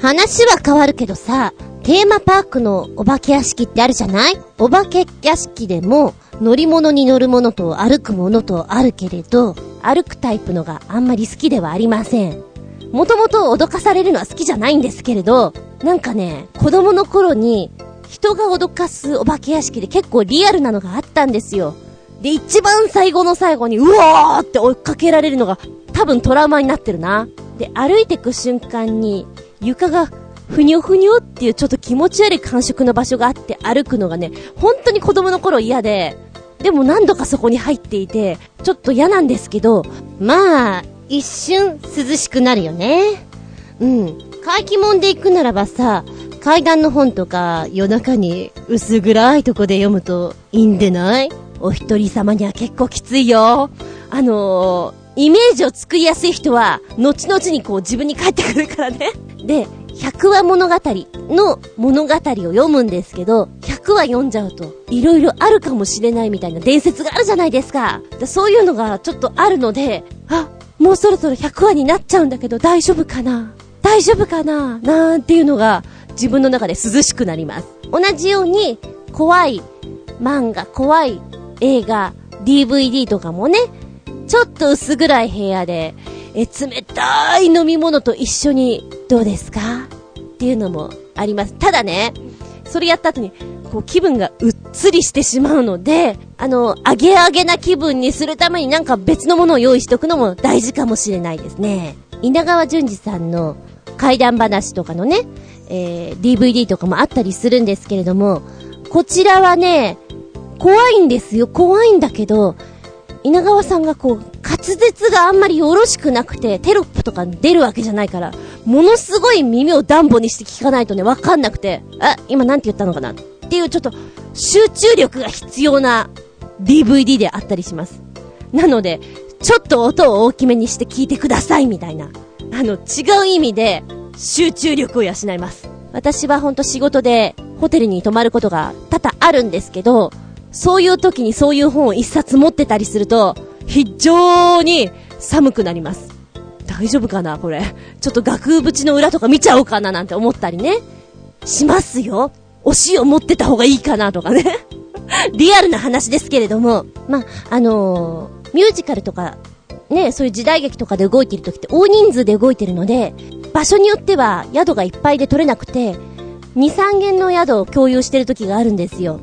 話は変わるけどさ、テーマパークのお化け屋敷ってあるじゃない？お化け屋敷でも乗り物に乗るものと歩くものとあるけれど、歩くタイプのがあんまり好きではありません。もともと脅かされるのは好きじゃないんですけれど、なんかね、子供の頃に人が脅かすお化け屋敷で結構リアルなのがあったんですよ。で、一番最後の最後に、うわーって追いかけられるのが多分トラウマになってるな。で、歩いてく瞬間に床がふにょふにょっていうちょっと気持ち悪い感触の場所があって歩くのがね、本当に子供の頃嫌で、でも何度かそこに入っていて、ちょっと嫌なんですけど、まあ、一瞬涼しくなるよね。うん。怪奇門で行くならばさ、階段の本とか夜中に薄暗いとこで読むといいんでない？お一人様には結構きついよ。あのー、イメージを作りやすい人は、後々にこう自分に返ってくるからね。で、100話物語の物語を読むんですけど、100話読んじゃうと、いろいろあるかもしれないみたいな伝説があるじゃないですか。そういうのがちょっとあるので、あ、もうそろそろ100話になっちゃうんだけど大丈夫かな？大丈夫かな？なんていうのが自分の中で涼しくなります。同じように、怖い漫画、怖い映画、DVD とかもね、ちょっと薄暗い部屋で、え、冷たい飲み物と一緒に、どうですか？っていうのもあります。ただね、それやった後に、こう気分がうっつりしてしまうので、あの、あげあげな気分にするためになんか別のものを用意しておくのも大事かもしれないですね。稲川淳二さんの怪談話とかのね、えー、DVD とかもあったりするんですけれども、こちらはね、怖いんですよ。怖いんだけど、稲川さんがこう、滑舌があんまりよろしくなくて、テロップとか出るわけじゃないから、ものすごい耳をダンボにして聞かないとね、わかんなくて、あ、今なんて言ったのかな？っていうちょっと、集中力が必要な DVD であったりします。なので、ちょっと音を大きめにして聞いてくださいみたいな。あの、違う意味で、集中力を養います。私はほんと仕事で、ホテルに泊まることが多々あるんですけど、そういう時にそういう本を一冊持ってたりすると、非常に寒くなります。大丈夫かなこれ。ちょっと額縁の裏とか見ちゃおうかななんて思ったりね。しますよ。お塩持ってた方がいいかなとかね。リアルな話ですけれども。まあ、のー、ミュージカルとか、ね、そういう時代劇とかで動いてる時って大人数で動いてるので、場所によっては宿がいっぱいで取れなくて、2、3軒の宿を共有してる時があるんですよ。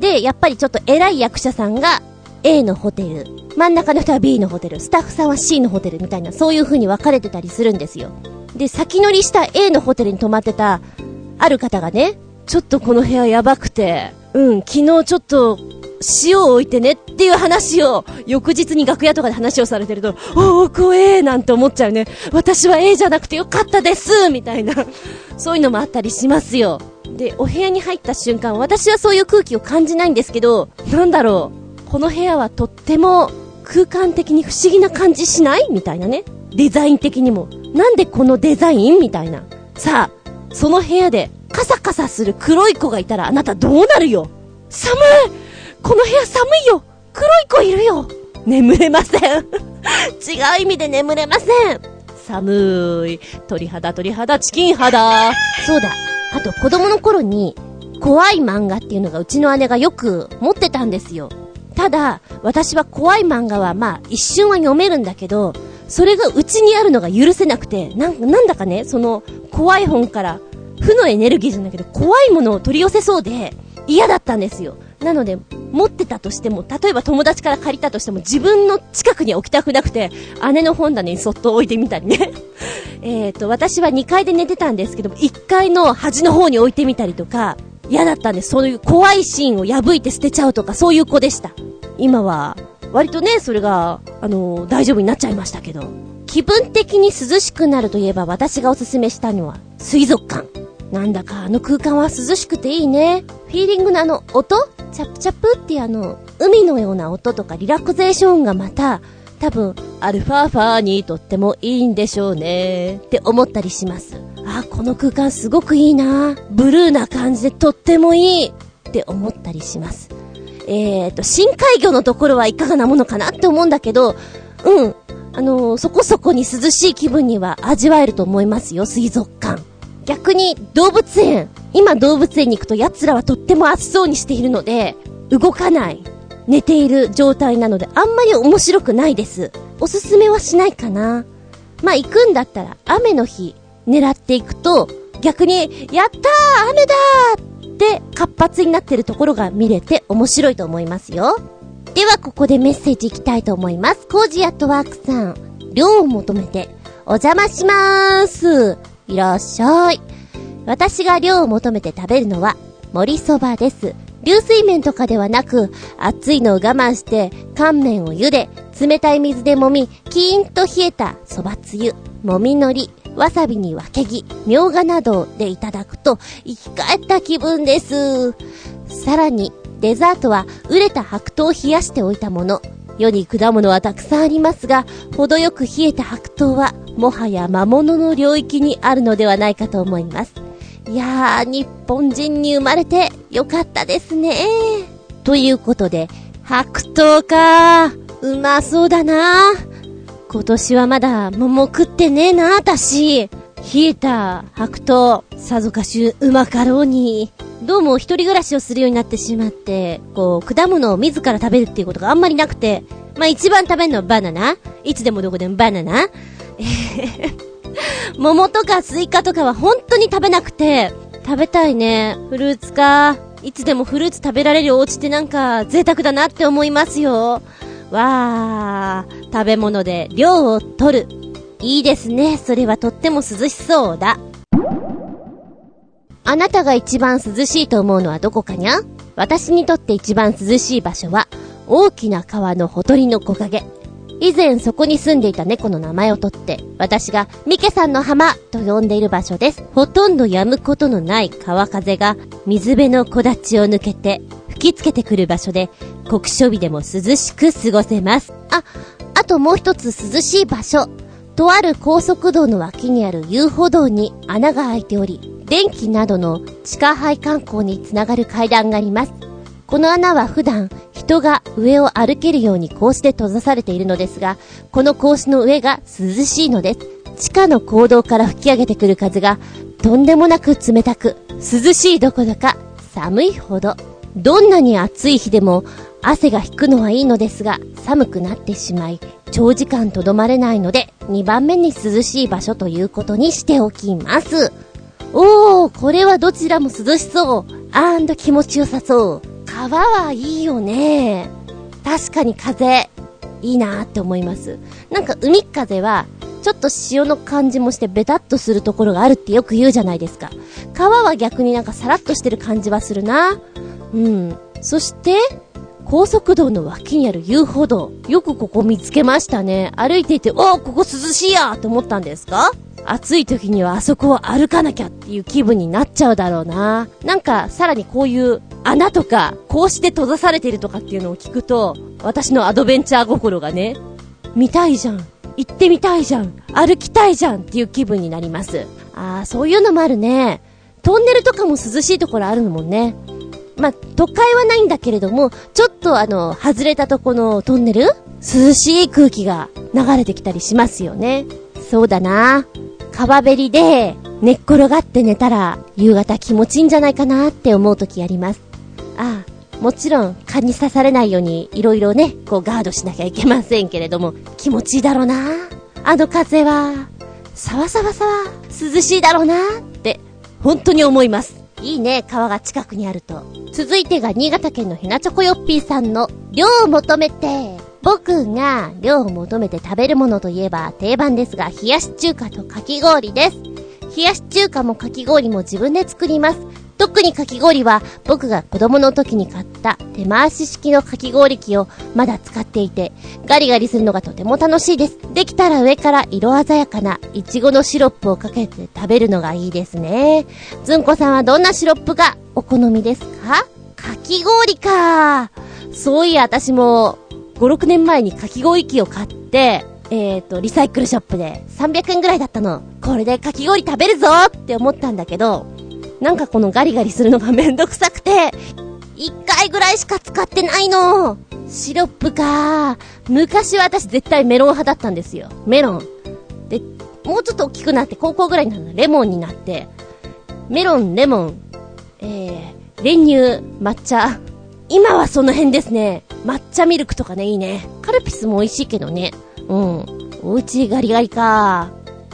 で、やっぱりちょっと偉い役者さんが A のホテル、真ん中の人は B のホテル、スタッフさんは C のホテルみたいな、そういう風に分かれてたりするんですよ。で、先乗りした A のホテルに泊まってた、ある方がね、ちょっとこの部屋やばくて、うん、昨日ちょっと、塩を置いてねっていう話を、翌日に楽屋とかで話をされてると、おー、怖えーなんて思っちゃうね。私は A じゃなくてよかったですみたいな、そういうのもあったりしますよ。で、お部屋に入った瞬間、私はそういう空気を感じないんですけど、なんだろう。この部屋はとっても空間的に不思議な感じしない？みたいなね。デザイン的にも。なんでこのデザイン？みたいな。さあ、その部屋でカサカサする黒い子がいたらあなたどうなるよ？寒いこの部屋寒いよ黒い子いるよ眠れません 違う意味で眠れません寒い。鳥肌鳥肌チキン肌。そうだ。あと子供の頃に、怖い漫画っていうのがうちの姉がよく持ってたんですよ。ただ、私は怖い漫画はまあ一瞬は読めるんだけど、それがうちにあるのが許せなくて、なんなんだかね、その怖い本から負のエネルギーじゃないけど怖いものを取り寄せそうで嫌だったんですよ。なので、持ってたとしても、例えば友達から借りたとしても、自分の近くに置きたくなくて、姉の本棚にそっと置いてみたりね。えっと、私は2階で寝てたんですけども、1階の端の方に置いてみたりとか、嫌だったんです。そういう怖いシーンを破いて捨てちゃうとか、そういう子でした。今は、割とね、それが、あの、大丈夫になっちゃいましたけど。気分的に涼しくなるといえば私がおすすめしたのは、水族館。なんだかあの空間は涼しくていいね。フィーリングのあの音？チャプチャプってあの、海のような音とかリラクゼーションがまた、多分、アルファファーにとってもいいんでしょうね。って思ったりします。あ、この空間すごくいいな。ブルーな感じでとってもいい。って思ったりします。えーと、深海魚のところはいかがなものかなって思うんだけど、うん。あのー、そこそこに涼しい気分には味わえると思いますよ、水族館。逆に動物園、今動物園に行くと奴らはとっても暑そうにしているので、動かない、寝ている状態なのであんまり面白くないです。おすすめはしないかな。まあ行くんだったら雨の日狙っていくと、逆に、やったー雨だーって活発になってるところが見れて面白いと思いますよ。ではここでメッセージいきたいと思います。コージアットワークさん、量を求めてお邪魔しまーす。いらっしゃい。私が量を求めて食べるのは、盛りそばです。流水麺とかではなく、熱いのを我慢して、乾麺を茹で、冷たい水で揉み、キーンと冷えた蕎麦つゆ、もみのり、わさびにわけぎ、みょうがなどでいただくと、生き返った気分です。さらに、デザートは、熟れた白桃を冷やしておいたもの。世に果物はたくさんありますが、程よく冷えた白桃は、もはや魔物の領域にあるのではないかと思います。いやー、日本人に生まれてよかったですね。ということで、白桃かうまそうだな今年はまだ桃食ってねえな、私。冷えた白桃、さぞかしうまかろうに。どうも一人暮らしをするようになってしまって、こう、果物を自ら食べるっていうことがあんまりなくて、まあ一番食べるのはバナナいつでもどこでもバナナえ 桃とかスイカとかは本当に食べなくて、食べたいね。フルーツか。いつでもフルーツ食べられるお家ってなんか贅沢だなって思いますよ。わー、食べ物で量を取る。いいですね。それはとっても涼しそうだ。あなたが一番涼しいと思うのはどこかにゃ？私にとって一番涼しい場所は、大きな川のほとりの木陰。以前そこに住んでいた猫の名前をとって、私がミケさんの浜と呼んでいる場所です。ほとんど止むことのない川風が水辺の木立を抜けて吹きつけてくる場所で、酷暑日でも涼しく過ごせます。あ、あともう一つ涼しい場所。とある高速道の脇にある遊歩道に穴が開いており、電気などの地下配管工につながる階段があります。この穴は普段人が上を歩けるように格子で閉ざされているのですが、この格子の上が涼しいのです。地下の坑道から吹き上げてくる風がとんでもなく冷たく、涼しいどころか寒いほど。どんなに暑い日でも汗が引くのはいいのですが、寒くなってしまい、長時間とどまれないので、2番目に涼しい場所ということにしておきます。おー、これはどちらも涼しそう。アンド気持ちよさそう。川はいいよね。確かに風、いいなーって思います。なんか海風は、ちょっと潮の感じもしてベタっとするところがあるってよく言うじゃないですか。川は逆になんかサラッとしてる感じはするな。うん。そして、高速道の脇にある遊歩道。よくここ見つけましたね。歩いていて、おー、ここ涼しいやって思ったんですか？暑い時にはあそこを歩かなきゃっていう気分になっちゃうだろうな。なんか、さらにこういう穴とか、こうして閉ざされてるとかっていうのを聞くと、私のアドベンチャー心がね、見たいじゃん。行ってみたいじゃん。歩きたいじゃんっていう気分になります。ああ、そういうのもあるね。トンネルとかも涼しいところあるのもんね。まあ、都会はないんだけれども、ちょっとあの、外れたとこのトンネル涼しい空気が流れてきたりしますよね。そうだな。川べりで寝っ転がって寝たら夕方気持ちいいんじゃないかなって思う時あります。ああ、もちろん蚊に刺されないように色々ね、こうガードしなきゃいけませんけれども、気持ちいいだろうな。あの風は、さわさわさわ、涼しいだろうなって、本当に思います。いいね、川が近くにあると。続いてが新潟県のひなチョコヨッピーさんの、量を求めて。僕が量を求めて食べるものといえば定番ですが、冷やし中華とかき氷です。冷やし中華もかき氷も自分で作ります。特にかき氷は僕が子供の時に買った手回し式のかき氷機をまだ使っていて、ガリガリするのがとても楽しいです。できたら上から色鮮やかないちごのシロップをかけて食べるのがいいですね。ずんこさんはどんなシロップがお好みですか？かき氷か。そういや私も5、6年前にかき氷機を買って、えっ、ー、と、リサイクルショップで300円ぐらいだったの。これでかき氷食べるぞって思ったんだけど、なんかこのガリガリするのがめんどくさくて、一回ぐらいしか使ってないの。シロップか昔は私絶対メロン派だったんですよ。メロン。で、もうちょっと大きくなって高校ぐらいになるのレモンになって、メロン、レモン、えー、練乳、抹茶。今はその辺ですね。抹茶ミルクとかね、いいね。カルピスも美味しいけどね。うん。おうちガリガリか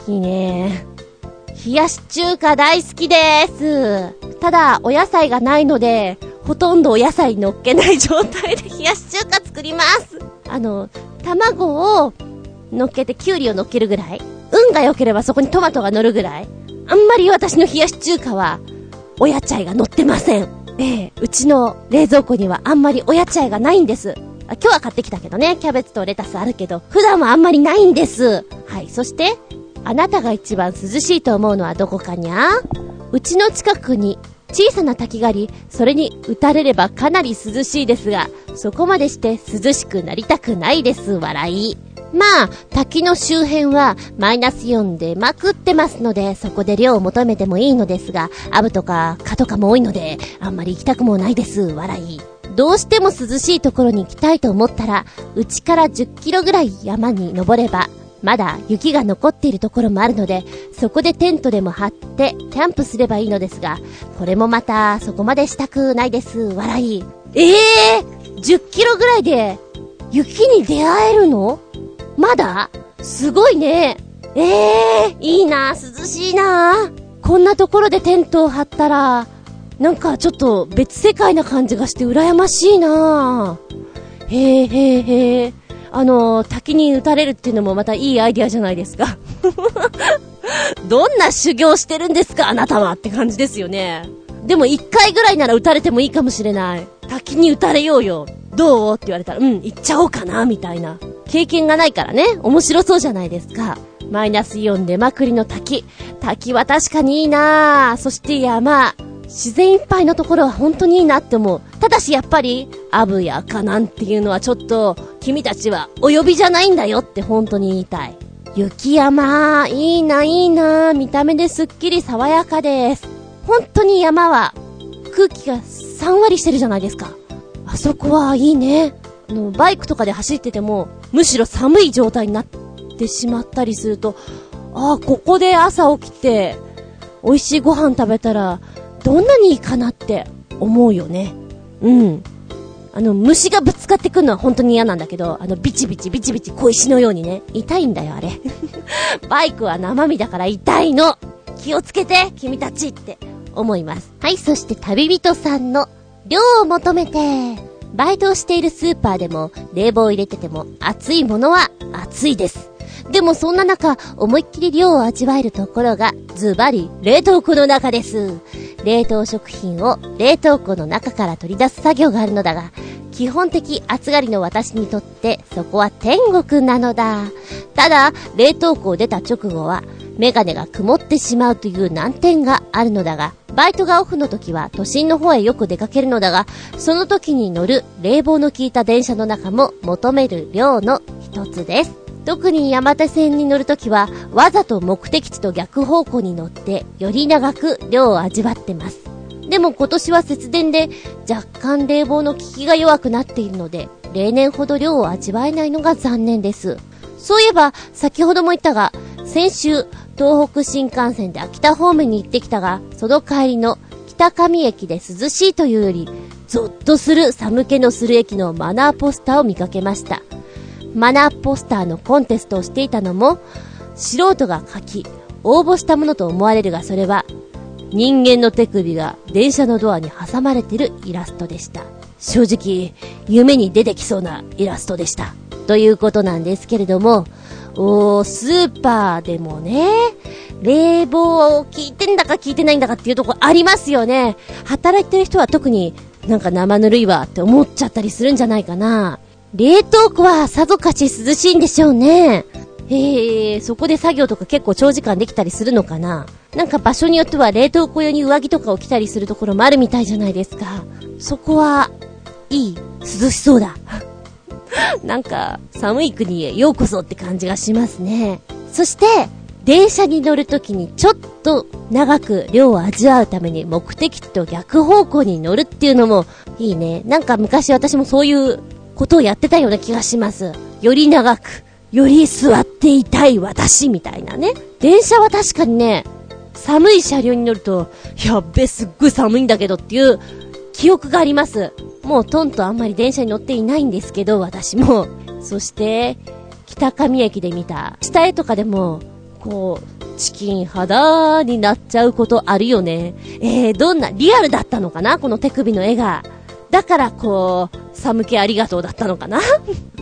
いいね。冷やし中華大好きです。ただ、お野菜がないので、ほとんどお野菜乗っけない状態で 冷やし中華作ります。あの、卵を乗っけて、きゅうりを乗っけるぐらい。運が良ければそこにトマトが乗るぐらい。あんまり私の冷やし中華は、お野菜が乗ってません。ええうちの冷蔵庫にはあんまりお野菜がないんです。あ、今日は買ってきたけどね、キャベツとレタスあるけど、普段はあんまりないんです。はい、そして、あなたが一番涼しいと思うのはどこかにゃ？うちの近くに小さな滝があり、それに打たれればかなり涼しいですが、そこまでして涼しくなりたくないです、笑い。まあ、滝の周辺はマイナス4でまくってますので、そこで量を求めてもいいのですが、アブとか蚊とかも多いので、あんまり行きたくもないです、笑い。どうしても涼しいところに行きたいと思ったら、うちから10キロぐらい山に登れば、まだ雪が残っているところもあるので、そこでテントでも張ってキャンプすればいいのですが、これもまたそこまでしたくないです。笑い。ええー、!10 キロぐらいで雪に出会えるの？まだ？すごいね。ええー、いいな、涼しいな。こんなところでテントを張ったら、なんかちょっと別世界な感じがして羨ましいなへえへえへえ。あの、滝に打たれるっていうのもまたいいアイディアじゃないですか。どんな修行してるんですかあなたはって感じですよね。でも一回ぐらいなら打たれてもいいかもしれない。滝に打たれようよ。どう？って言われたら、うん、行っちゃおうかな、みたいな。経験がないからね、面白そうじゃないですか。マイナスイオン出まくりの滝。滝は確かにいいなそして山。自然いっぱいのところは本当にいいなって思う。ただしやっぱり、アブやカナンっていうのはちょっと、君たちはお呼びじゃないんだよって本当に言いたい。雪山、いいな、いいな、見た目ですっきり爽やかです。本当に山は、空気が3割してるじゃないですか。あそこはいいね。あの、バイクとかで走ってても、むしろ寒い状態になってしまったりすると、ああ、ここで朝起きて、美味しいご飯食べたら、どんなにいいかなって思うよね。うん。あの、虫がぶつかってくるのは本当に嫌なんだけど、あの、ビチビチビチビチ小石のようにね、痛いんだよ、あれ。バイクは生身だから痛いの気をつけて、君たちって思います。はい、そして旅人さんの、量を求めて、バイトをしているスーパーでも、冷房を入れてても、熱いものは熱いです。でもそんな中、思いっきり量を味わえるところが、ズバリ、冷凍庫の中です。冷凍食品を冷凍庫の中から取り出す作業があるのだが、基本的暑がりの私にとってそこは天国なのだ。ただ、冷凍庫を出た直後は、メガネが曇ってしまうという難点があるのだが、バイトがオフの時は都心の方へよく出かけるのだが、その時に乗る冷房の効いた電車の中も求める量の一つです。特に山手線に乗るときは、わざと目的地と逆方向に乗って、より長く量を味わってます。でも今年は節電で、若干冷房の効きが弱くなっているので、例年ほど量を味わえないのが残念です。そういえば、先ほども言ったが、先週、東北新幹線で秋田方面に行ってきたが、その帰りの北上駅で涼しいというより、ゾッとする寒気のする駅のマナーポスターを見かけました。マナーポスターのコンテストをしていたのも、素人が書き、応募したものと思われるが、それは、人間の手首が電車のドアに挟まれてるイラストでした。正直、夢に出てきそうなイラストでした。ということなんですけれども、おー、スーパーでもね、冷房を効いてんだか効いてないんだかっていうとこありますよね。働いてる人は特になんか生ぬるいわって思っちゃったりするんじゃないかな。冷凍庫はさぞかし涼しいんでしょうね。へえ、そこで作業とか結構長時間できたりするのかななんか場所によっては冷凍庫用に上着とかを着たりするところもあるみたいじゃないですか。そこは、いい、涼しそうだ。なんか、寒い国へようこそって感じがしますね。そして、電車に乗るときにちょっと長く量を味わうために目的と逆方向に乗るっていうのもいいね。なんか昔私もそういうことをやってたような気がします。より長く、より座っていたい私みたいなね。電車は確かにね、寒い車両に乗ると、やっべ、すっごい寒いんだけどっていう記憶があります。もうトンとあんまり電車に乗っていないんですけど、私も。そして、北上駅で見た、下絵とかでも、こう、チキン肌になっちゃうことあるよね。えー、どんな、リアルだったのかなこの手首の絵が。だからこう、寒気ありがとうだったのかな？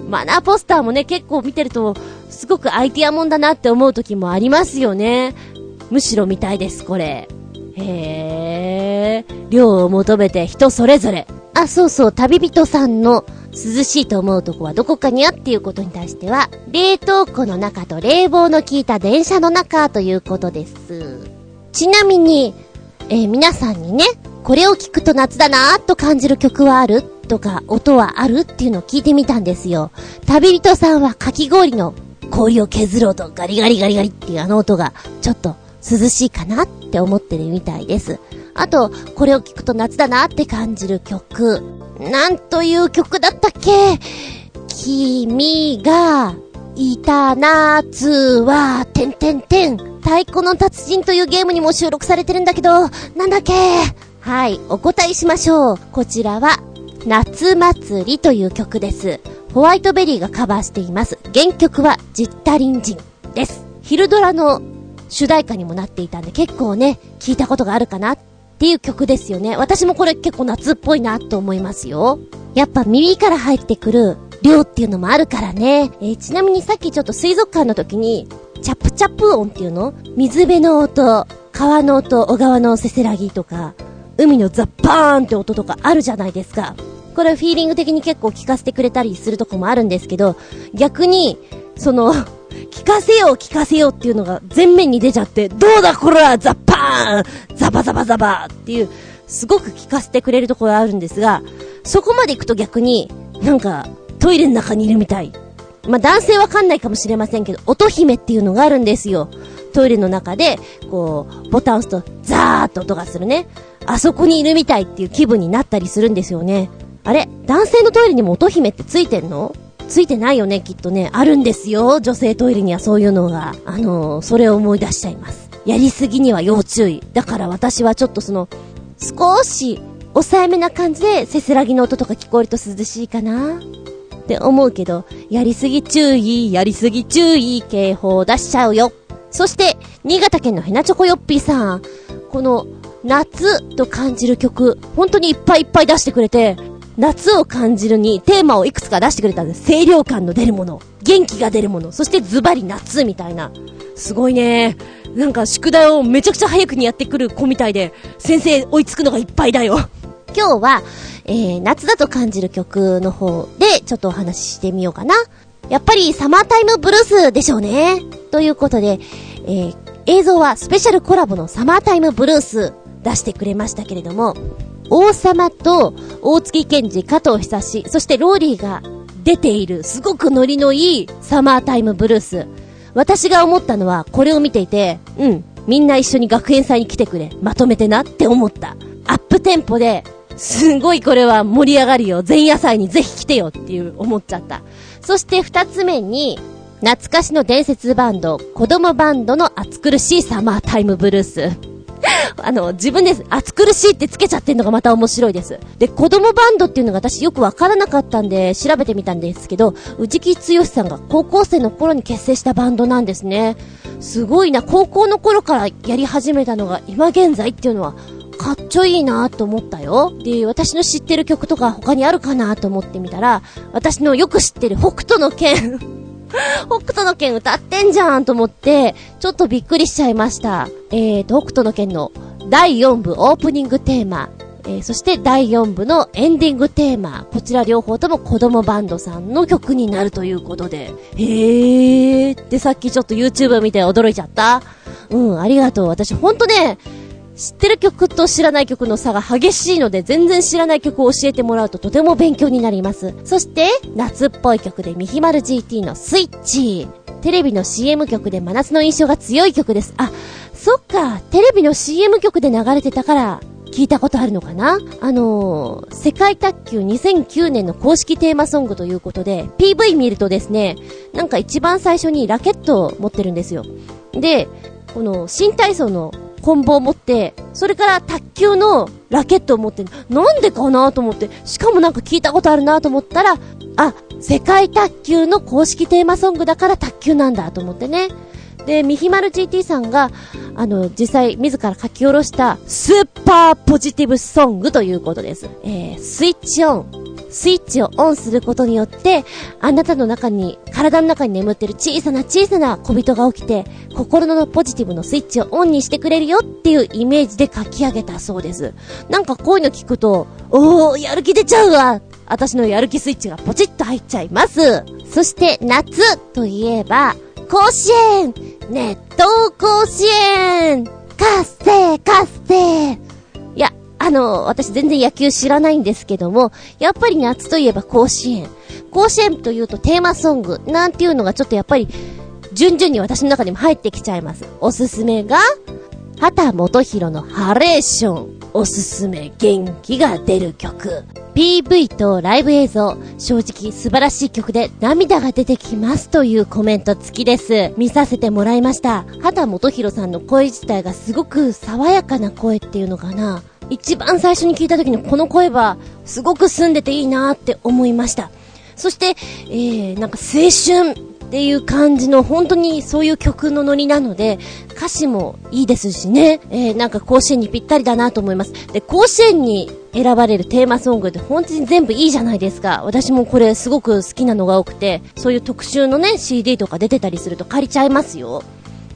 マナーポスターもね、結構見てると、すごくアイディアもんだなって思う時もありますよね。むしろ見たいです、これ。へー。量を求めて人それぞれ。あ、そうそう、旅人さんの涼しいと思うとこはどこかにあっていうことに対しては、冷凍庫の中と冷房の効いた電車の中ということです。ちなみに、えー、皆さんにね、これを聞くと夏だなーと感じる曲はある？とか、音はあるっていうのを聞いてみたんですよ。旅人さんはかき氷の氷を削る音、ガリガリガリガリっていうあの音が、ちょっと涼しいかなって思ってるみたいです。あと、これを聞くと夏だなって感じる曲。なんという曲だったっけ？君が、いた夏は、てんてんてん。太鼓の達人というゲームにも収録されてるんだけど、なんだっけ？はい、お答えしましょう。こちらは、夏祭りという曲です。ホワイトベリーがカバーしています。原曲はジッタリンジンです。ヒルドラの主題歌にもなっていたんで結構ね、聞いたことがあるかなっていう曲ですよね。私もこれ結構夏っぽいなと思いますよ。やっぱ耳から入ってくる量っていうのもあるからね。えー、ちなみにさっきちょっと水族館の時に、チャプチャプ音っていうの？水辺の音、川の音、小川のせせらぎとか、海のザッパーンって音とかあるじゃないですか。これフィーリング的に結構聞かせてくれたりするとこもあるんですけど、逆に、その、聞かせよう聞かせようっていうのが前面に出ちゃって、どうだこらザッパーンザバザバザバっていう、すごく聞かせてくれるところがあるんですが、そこまで行くと逆に、なんか、トイレの中にいるみたい。まあ、男性わかんないかもしれませんけど、音姫っていうのがあるんですよ。トイレの中で、こう、ボタン押すと、ザーっと音がするね。あそこにいるみたいっていう気分になったりするんですよね。あれ男性のトイレにも音姫ってついてんの？ついてないよね、きっとね。あるんですよ。女性トイレにはそういうのが。あのー、それを思い出しちゃいます。やりすぎには要注意。だから私はちょっとその、少し、抑えめな感じで、せせらぎの音とか聞こえると涼しいかなって思うけど、やりすぎ注意、やりすぎ注意、警報出しちゃうよ。そして、新潟県のヘナチョコヨッピーさん。この、夏と感じる曲、本当にいっぱいいっぱい出してくれて、夏を感じるにテーマをいくつか出してくれたんです。清涼感の出るもの。元気が出るもの。そしてズバリ夏みたいな。すごいね。なんか宿題をめちゃくちゃ早くにやってくる子みたいで、先生追いつくのがいっぱいだよ。今日は、えー、夏だと感じる曲の方でちょっとお話ししてみようかな。やっぱりサマータイムブルースでしょうね。ということで、えー、映像はスペシャルコラボのサマータイムブルース出してくれましたけれども、王様と大月健二、加藤久志、そしてローリーが出ている、すごくノリのいいサマータイムブルース。私が思ったのは、これを見ていて、うん、みんな一緒に学園祭に来てくれ、まとめてなって思った。アップテンポで、すごいこれは盛り上がるよ。前夜祭にぜひ来てよっていう思っちゃった。そして二つ目に、懐かしの伝説バンド、子供バンドの暑苦しいサマータイムブルース。あの、自分です暑苦しいってつけちゃってんのがまた面白いです。で、子供バンドっていうのが私よくわからなかったんで調べてみたんですけど、内木剛さんが高校生の頃に結成したバンドなんですね。すごいな、高校の頃からやり始めたのが今現在っていうのは、かっちょいいなと思ったよ。で、私の知ってる曲とか他にあるかなと思ってみたら、私のよく知ってる北斗の剣 北斗の剣歌ってんじゃんと思って、ちょっとびっくりしちゃいました。えーと、北斗の剣の第4部オープニングテーマ、えー、そして第4部のエンディングテーマ、こちら両方とも子供バンドさんの曲になるということで、へーってさっきちょっと YouTube 見て驚いちゃった。うん、ありがとう。私ほんとね、知ってる曲と知らない曲の差が激しいので、全然知らない曲を教えてもらうととても勉強になります。そして、夏っぽい曲でミヒマル GT のスイッチ。テレビの CM 曲で真夏の印象が強い曲です。あ、そっか、テレビの CM 曲で流れてたから、聞いたことあるのかな？あのー、世界卓球2009年の公式テーマソングということで、PV 見るとですね、なんか一番最初にラケットを持ってるんですよ。で、この新体操の棍棒を持って、それから卓球のラケットを持って、なんでかなと思って、しかもなんか聞いたことあるなと思ったら、あ、世界卓球の公式テーマソングだから卓球なんだと思ってね。で、ミヒマル GT さんが、あの、実際自ら書き下ろしたスーパーポジティブソングということです。えー、スイッチオン。スイッチをオンすることによって、あなたの中に、体の中に眠ってる小さな小さな小人が起きて、心のポジティブのスイッチをオンにしてくれるよっていうイメージで書き上げたそうです。なんかこういうの聞くと、おー、やる気出ちゃうわ私のやる気スイッチがポチッと入っちゃいます。そして夏といえば、甲子園熱湯甲子園活性活性、あの、私全然野球知らないんですけども、やっぱり夏といえば甲子園。甲子園というとテーマソングなんていうのがちょっとやっぱり、順々に私の中にも入ってきちゃいます。おすすめが、畑元博のハレーション。おすすめ元気が出る曲。PV とライブ映像、正直素晴らしい曲で涙が出てきますというコメント付きです。見させてもらいました。畑元博さんの声自体がすごく爽やかな声っていうのかな。一番最初に聞いた時にこの声はすごく澄んでていいなって思いました。そして、えー、なんか青春っていう感じの本当にそういう曲のノリなので、歌詞もいいですしね、えー、なんか甲子園にぴったりだなと思います。で、甲子園に選ばれるテーマソングって本当に全部いいじゃないですか。私もこれすごく好きなのが多くて、そういう特集のね、CD とか出てたりすると借りちゃいますよ。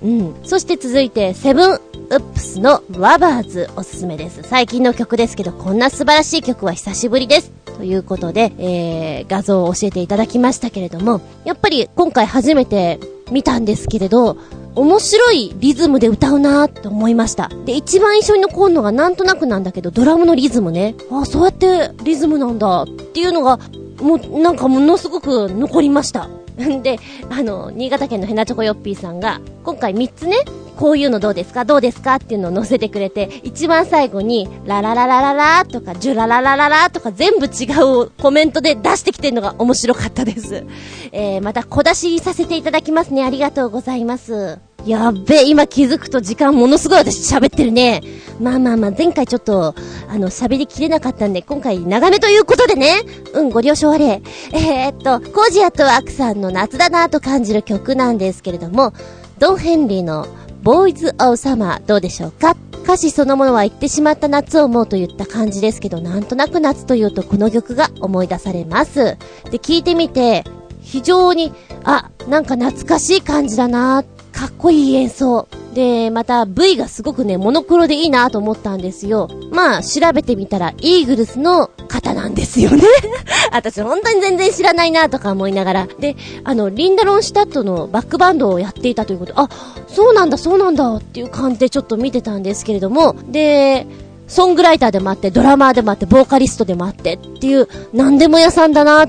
うん。そして続いて、セブンウップスのラバーズおすすめです。最近の曲ですけど、こんな素晴らしい曲は久しぶりです。ということで、えー、画像を教えていただきましたけれども、やっぱり今回初めて見たんですけれど、面白いリズムで歌うなーって思いました。で、一番印象に残るのがなんとなくなんだけど、ドラムのリズムね。ああ、そうやってリズムなんだっていうのが、もう、なんかものすごく残りました。んで、あの、新潟県のヘナチョコヨッピーさんが、今回3つね、こういうのどうですかどうですかっていうのを載せてくれて、一番最後に、ララララララとか、ジュラララララとか全部違うコメントで出してきてるのが面白かったです。えー、また小出しさせていただきますね。ありがとうございます。やっべ、今気づくと時間ものすごい私喋ってるね。まあまあまあ、前回ちょっと、あの、喋りきれなかったんで、今回長めということでね。うん、ご了承あれ。えー、っと、コージアとアクさんの夏だなぁと感じる曲なんですけれども、ドン・ヘンリーのボーイズ・オー・サマーどうでしょうか？歌詞そのものは言ってしまった夏を思うといった感じですけど、なんとなく夏というとこの曲が思い出されます。で、聞いてみて、非常に、あ、なんか懐かしい感じだなぁかっこいい演奏。で、また V がすごくね、モノクロでいいなと思ったんですよ。まあ、調べてみたら、イーグルスの方なんですよね 私本当に全然知らないなとか思いながら。で、あの、リンダロンシュタットのバックバンドをやっていたということであ、そうなんだ、そうなんだっていう感じでちょっと見てたんですけれども、で、ソングライターでもあって、ドラマーでもあって、ボーカリストでもあってっていう、何でも屋さんだな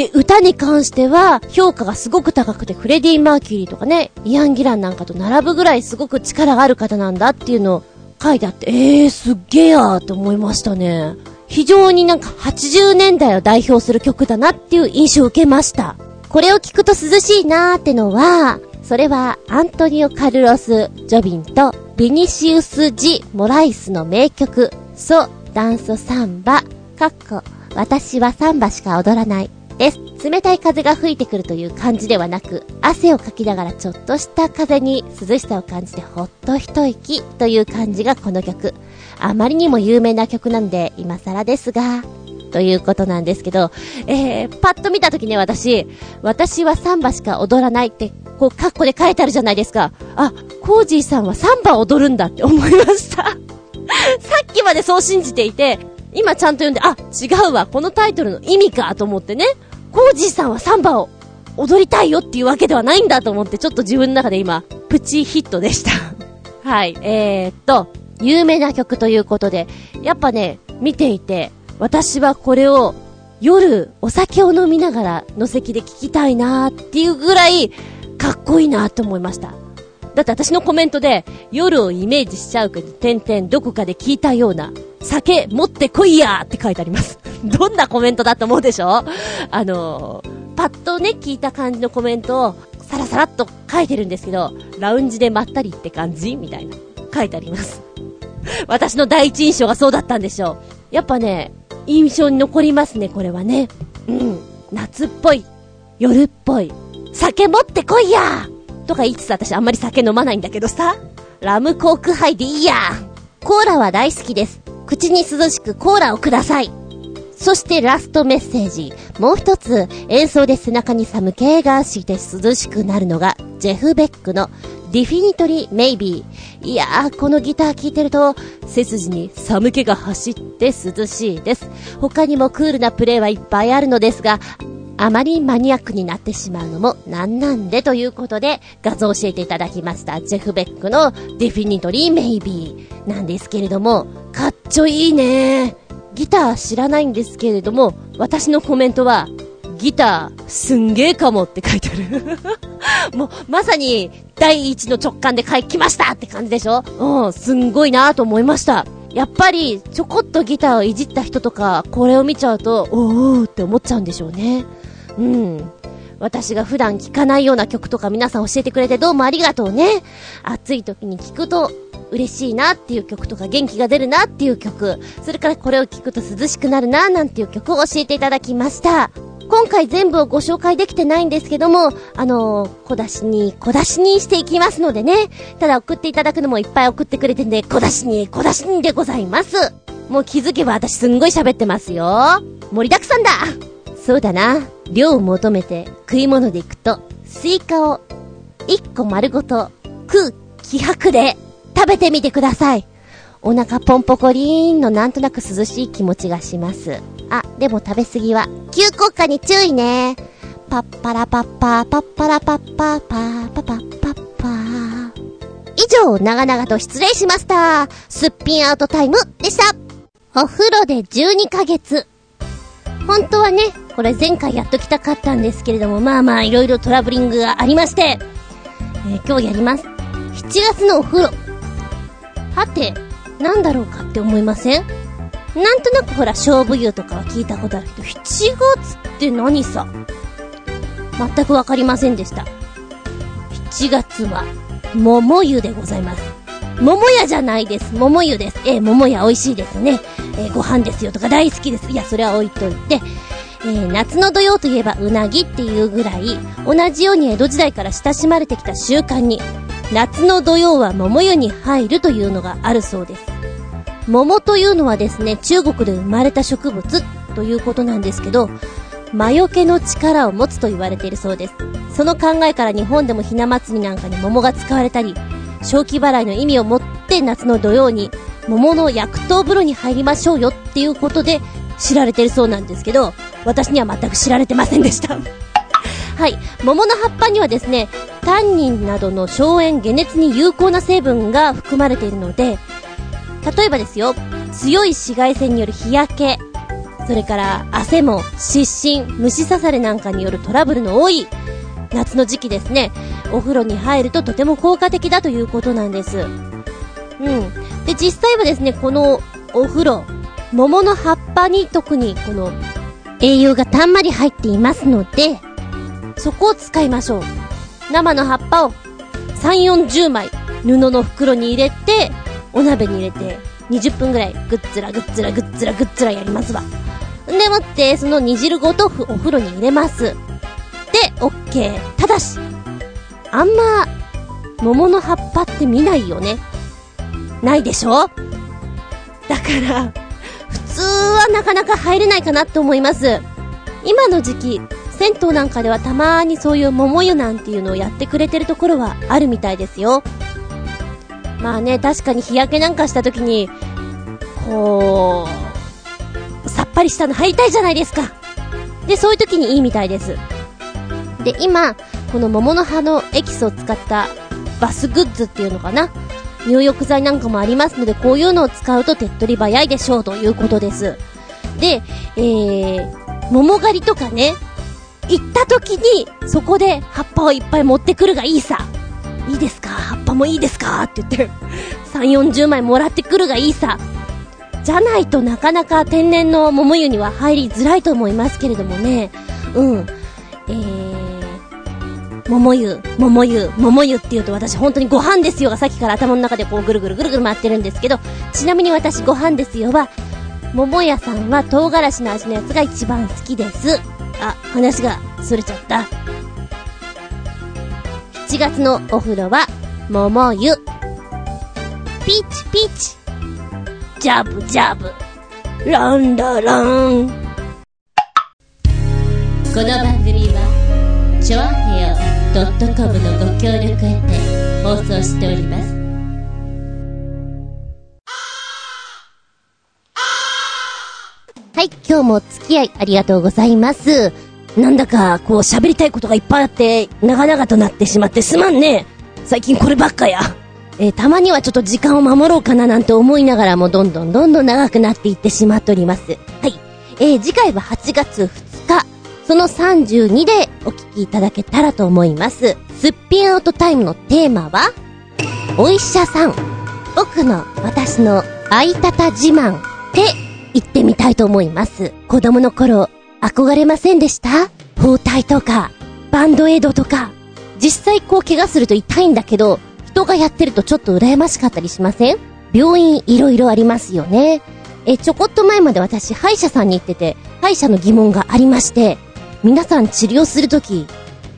で、歌に関しては、評価がすごく高くて、フレディ・マーキュリーとかね、イアン・ギランなんかと並ぶぐらいすごく力がある方なんだっていうのを書いてあって、えー、すっげえやーって思いましたね。非常になんか80年代を代表する曲だなっていう印象を受けました。これを聞くと涼しいなーってのは、それはアントニオ・カルロス・ジョビンとビニシウス・ジ・モライスの名曲、ソ・ダンソ・サンバ、かっこ、私はサンバしか踊らない、です。冷たい風が吹いてくるという感じではなく、汗をかきながらちょっとした風に涼しさを感じてほっと一息という感じがこの曲。あまりにも有名な曲なんで、今更ですが、ということなんですけど、えー、パッと見たときね、私、私はサンバしか踊らないって、こう、カッコで書いてあるじゃないですか。あ、コージーさんはサンバ踊るんだって思いました。さっきまでそう信じていて、今ちゃんと読んで、あ、違うわ、このタイトルの意味かと思ってね。コージーさんはサンバを踊りたいよっていうわけではないんだと思って、ちょっと自分の中で今、プチヒットでした はい。えー、っと、有名な曲ということで、やっぱね、見ていて、私はこれを夜お酒を飲みながらの席で聴きたいなーっていうぐらいかっこいいなーって思いました。だって私のコメントで夜をイメージしちゃうけど、点々どこかで聞いたような酒持ってこいやーって書いてあります。どんなコメントだと思うでしょ？あのー、パッとね、聞いた感じのコメントをさらさらっと書いてるんですけど、ラウンジでまったりって感じみたいな。書いてあります。私の第一印象がそうだったんでしょう。やっぱね、印象に残りますね、これはね。うん。夏っぽい。夜っぽい。酒持ってこいやとか言いつつ私あんまり酒飲まないんだけどさ。ラムコークハイでいいやコーラは大好きです。口に涼しくコーラをください。そしてラストメッセージ。もう一つ、演奏で背中に寒気がして涼しくなるのが、ジェフ・ベックのディフィニトリー・メイビー。いやー、このギター聴いてると、背筋に寒気が走って涼しいです。他にもクールなプレイはいっぱいあるのですが、あまりマニアックになってしまうのもなんなんでということで画像を教えていただきました。ジェフ・ベックのディフィニトリー・メイビーなんですけれども、かっちょいいねギター知らないんですけれども、私のコメントは、ギターすんげーかもって書いてある もう、まさに第一の直感で書きましたって感じでしょ？うん、すんごいなと思いました。やっぱり、ちょこっとギターをいじった人とか、これを見ちゃうと、おーって思っちゃうんでしょうね。うん。私が普段聴かないような曲とか皆さん教えてくれてどうもありがとうね。暑い時に聴くと嬉しいなっていう曲とか元気が出るなっていう曲、それからこれを聴くと涼しくなるななんていう曲を教えていただきました。今回全部をご紹介できてないんですけども、あのー、小出しに、小出しにしていきますのでね。ただ送っていただくのもいっぱい送ってくれてんで、小出しに、小出しにでございます。もう気づけば私すんごい喋ってますよ。盛りだくさんだそうだな。量を求めて食い物で行くと、スイカを一個丸ごと食う気迫で食べてみてください。お腹ポンポコリーンのなんとなく涼しい気持ちがします。あ、でも食べ過ぎは、急降下に注意ね。パッパラパッパー、パッパラパッパー、パーパパッパッパー。以上、長々と失礼しました。すっぴんアウトタイムでした。お風呂で12ヶ月。本当はね、これ前回やっときたかったんですけれども、まあまあいろいろトラブリングがありまして、えー、今日やります。7月のお風呂。はて、なんだろうかって思いません？なんとなくほら、勝負湯とかは聞いたことあるけど、7月って何さ？全くわかりませんでした。7月は、桃湯でございます。桃屋じゃないです。桃湯です。えー、桃屋美味しいですね。えー、ご飯ですよとか大好きです。いや、それは置いといて、えー、夏の土曜といえばうなぎっていうぐらい、同じように江戸時代から親しまれてきた習慣に、夏の土曜は桃湯に入るというのがあるそうです。桃というのはですね、中国で生まれた植物ということなんですけど、魔除けの力を持つと言われているそうです。その考えから日本でもひな祭りなんかに桃が使われたり、正気払いの意味を持って夏の土曜に桃の薬湯風呂に入りましょうよっていうことで知られてるそうなんですけど、私には全く知られてませんでした はい。桃の葉っぱにはですね、タンニンなどの消炎解熱に有効な成分が含まれているので、例えばですよ、強い紫外線による日焼け、それから汗も、湿疹、虫刺されなんかによるトラブルの多い夏の時期ですね、お風呂に入るととても効果的だということなんです。うん。で、実際はですね、このお風呂、桃の葉っぱに特にこの栄養がたんまり入っていますので、そこを使いましょう。生の葉っぱを3、40枚布の袋に入れて、お鍋に入れて20分ぐらいぐっつらぐっつらぐっつらぐっつらやりますわ。んでもって、その煮汁ごとお風呂に入れます。で、オッケー。ただし、あんま、桃の葉っぱって見ないよね。ないでしょ？だから、通はなかなか入れないかなって思います。今の時期、銭湯なんかではたまにそういう桃湯なんていうのをやってくれてるところはあるみたいですよ。まあね、確かに日焼けなんかした時に、こう、さっぱりしたの入りたいじゃないですか。で、そういう時にいいみたいです。で、今、この桃の葉のエキスを使ったバスグッズっていうのかな入浴剤なんかもありますので、こういうのを使うと手っ取り早いでしょうということです。で、えー、桃狩りとかね、行った時に、そこで葉っぱをいっぱい持ってくるがいいさ。いいですか？葉っぱもいいですか？って言って、3、40枚もらってくるがいいさ。じゃないとなかなか天然の桃湯には入りづらいと思いますけれどもね。うん。えー、桃湯、桃湯、桃湯って言うと私本当にご飯ですよがさっきから頭の中でこうぐるぐるぐるぐる回ってるんですけど、ちなみに私ご飯ですよは、桃屋さんは唐辛子の味のやつが一番好きです。あ、話がそれちゃった。7月のお風呂は、桃湯。ピーチピーチ。ジャブジャブ。ランララン。この番組はチョアヘオ .com のご協力へて放送しておりますはい、今日もお付き合いありがとうございます。なんだか、こう喋りたいことがいっぱいあって、長々となってしまってすまんね。最近こればっかや。えーたまにはちょっと時間を守ろうかななんて思いながらもどんどんどんどん長くなっていってしまっております。はい。えー次回は8月2日、その32できいただけたらと思います。すっぴんアウトタイムのテーマは、お医者さん、僕の私の相方自慢で行ってみたいと思います。子供の頃、憧れませんでした？包帯とか、バンドエイドとか。実際こう怪我すると痛いんだけど、人がやってるとちょっと羨ましかったりしません？病院いろいろありますよね。え、ちょこっと前まで私歯医者さんに行ってて、歯医者の疑問がありまして、皆さん治療するとき、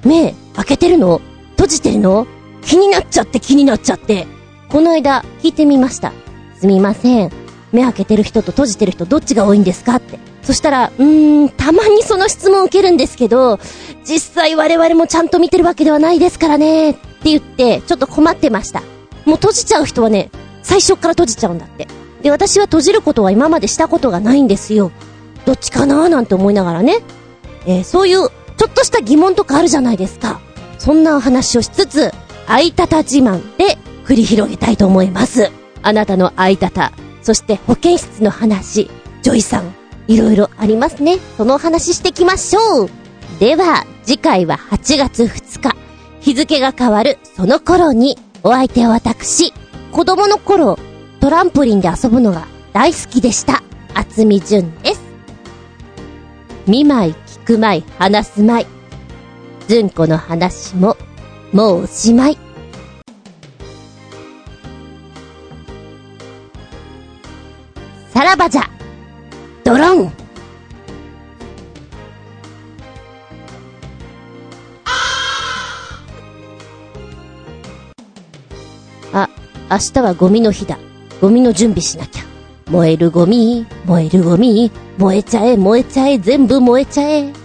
目開けてるの？閉じてるの？気になっちゃって気になっちゃって。この間聞いてみました。すみません。目開けてる人と閉じてる人どっちが多いんですかって。そしたら、うーん、たまにその質問を受けるんですけど、実際我々もちゃんと見てるわけではないですからね、って言って、ちょっと困ってました。もう閉じちゃう人はね、最初から閉じちゃうんだって。で、私は閉じることは今までしたことがないんですよ。どっちかなーなんて思いながらね。えーそういう、ちょっとした疑問とかあるじゃないですか。そんなお話をしつつ、相方自慢で繰り広げたいと思います。あなたの相方、そして保健室の話、ジョイさん、いろいろありますね。そのお話ししてきましょう。では、次回は8月2日、日付が変わるその頃に、お相手は私、子供の頃、トランポリンで遊ぶのが大好きでした。厚み純です。見舞い、く舞い、話す舞い。純子の話も、もうおしまい。さらばじゃドロンあ、明日はゴミの日だ。ゴミの準備しなきゃ。燃えるゴミ、燃えるゴミ、燃えちゃえ、燃えちゃえ、全部燃えちゃえ。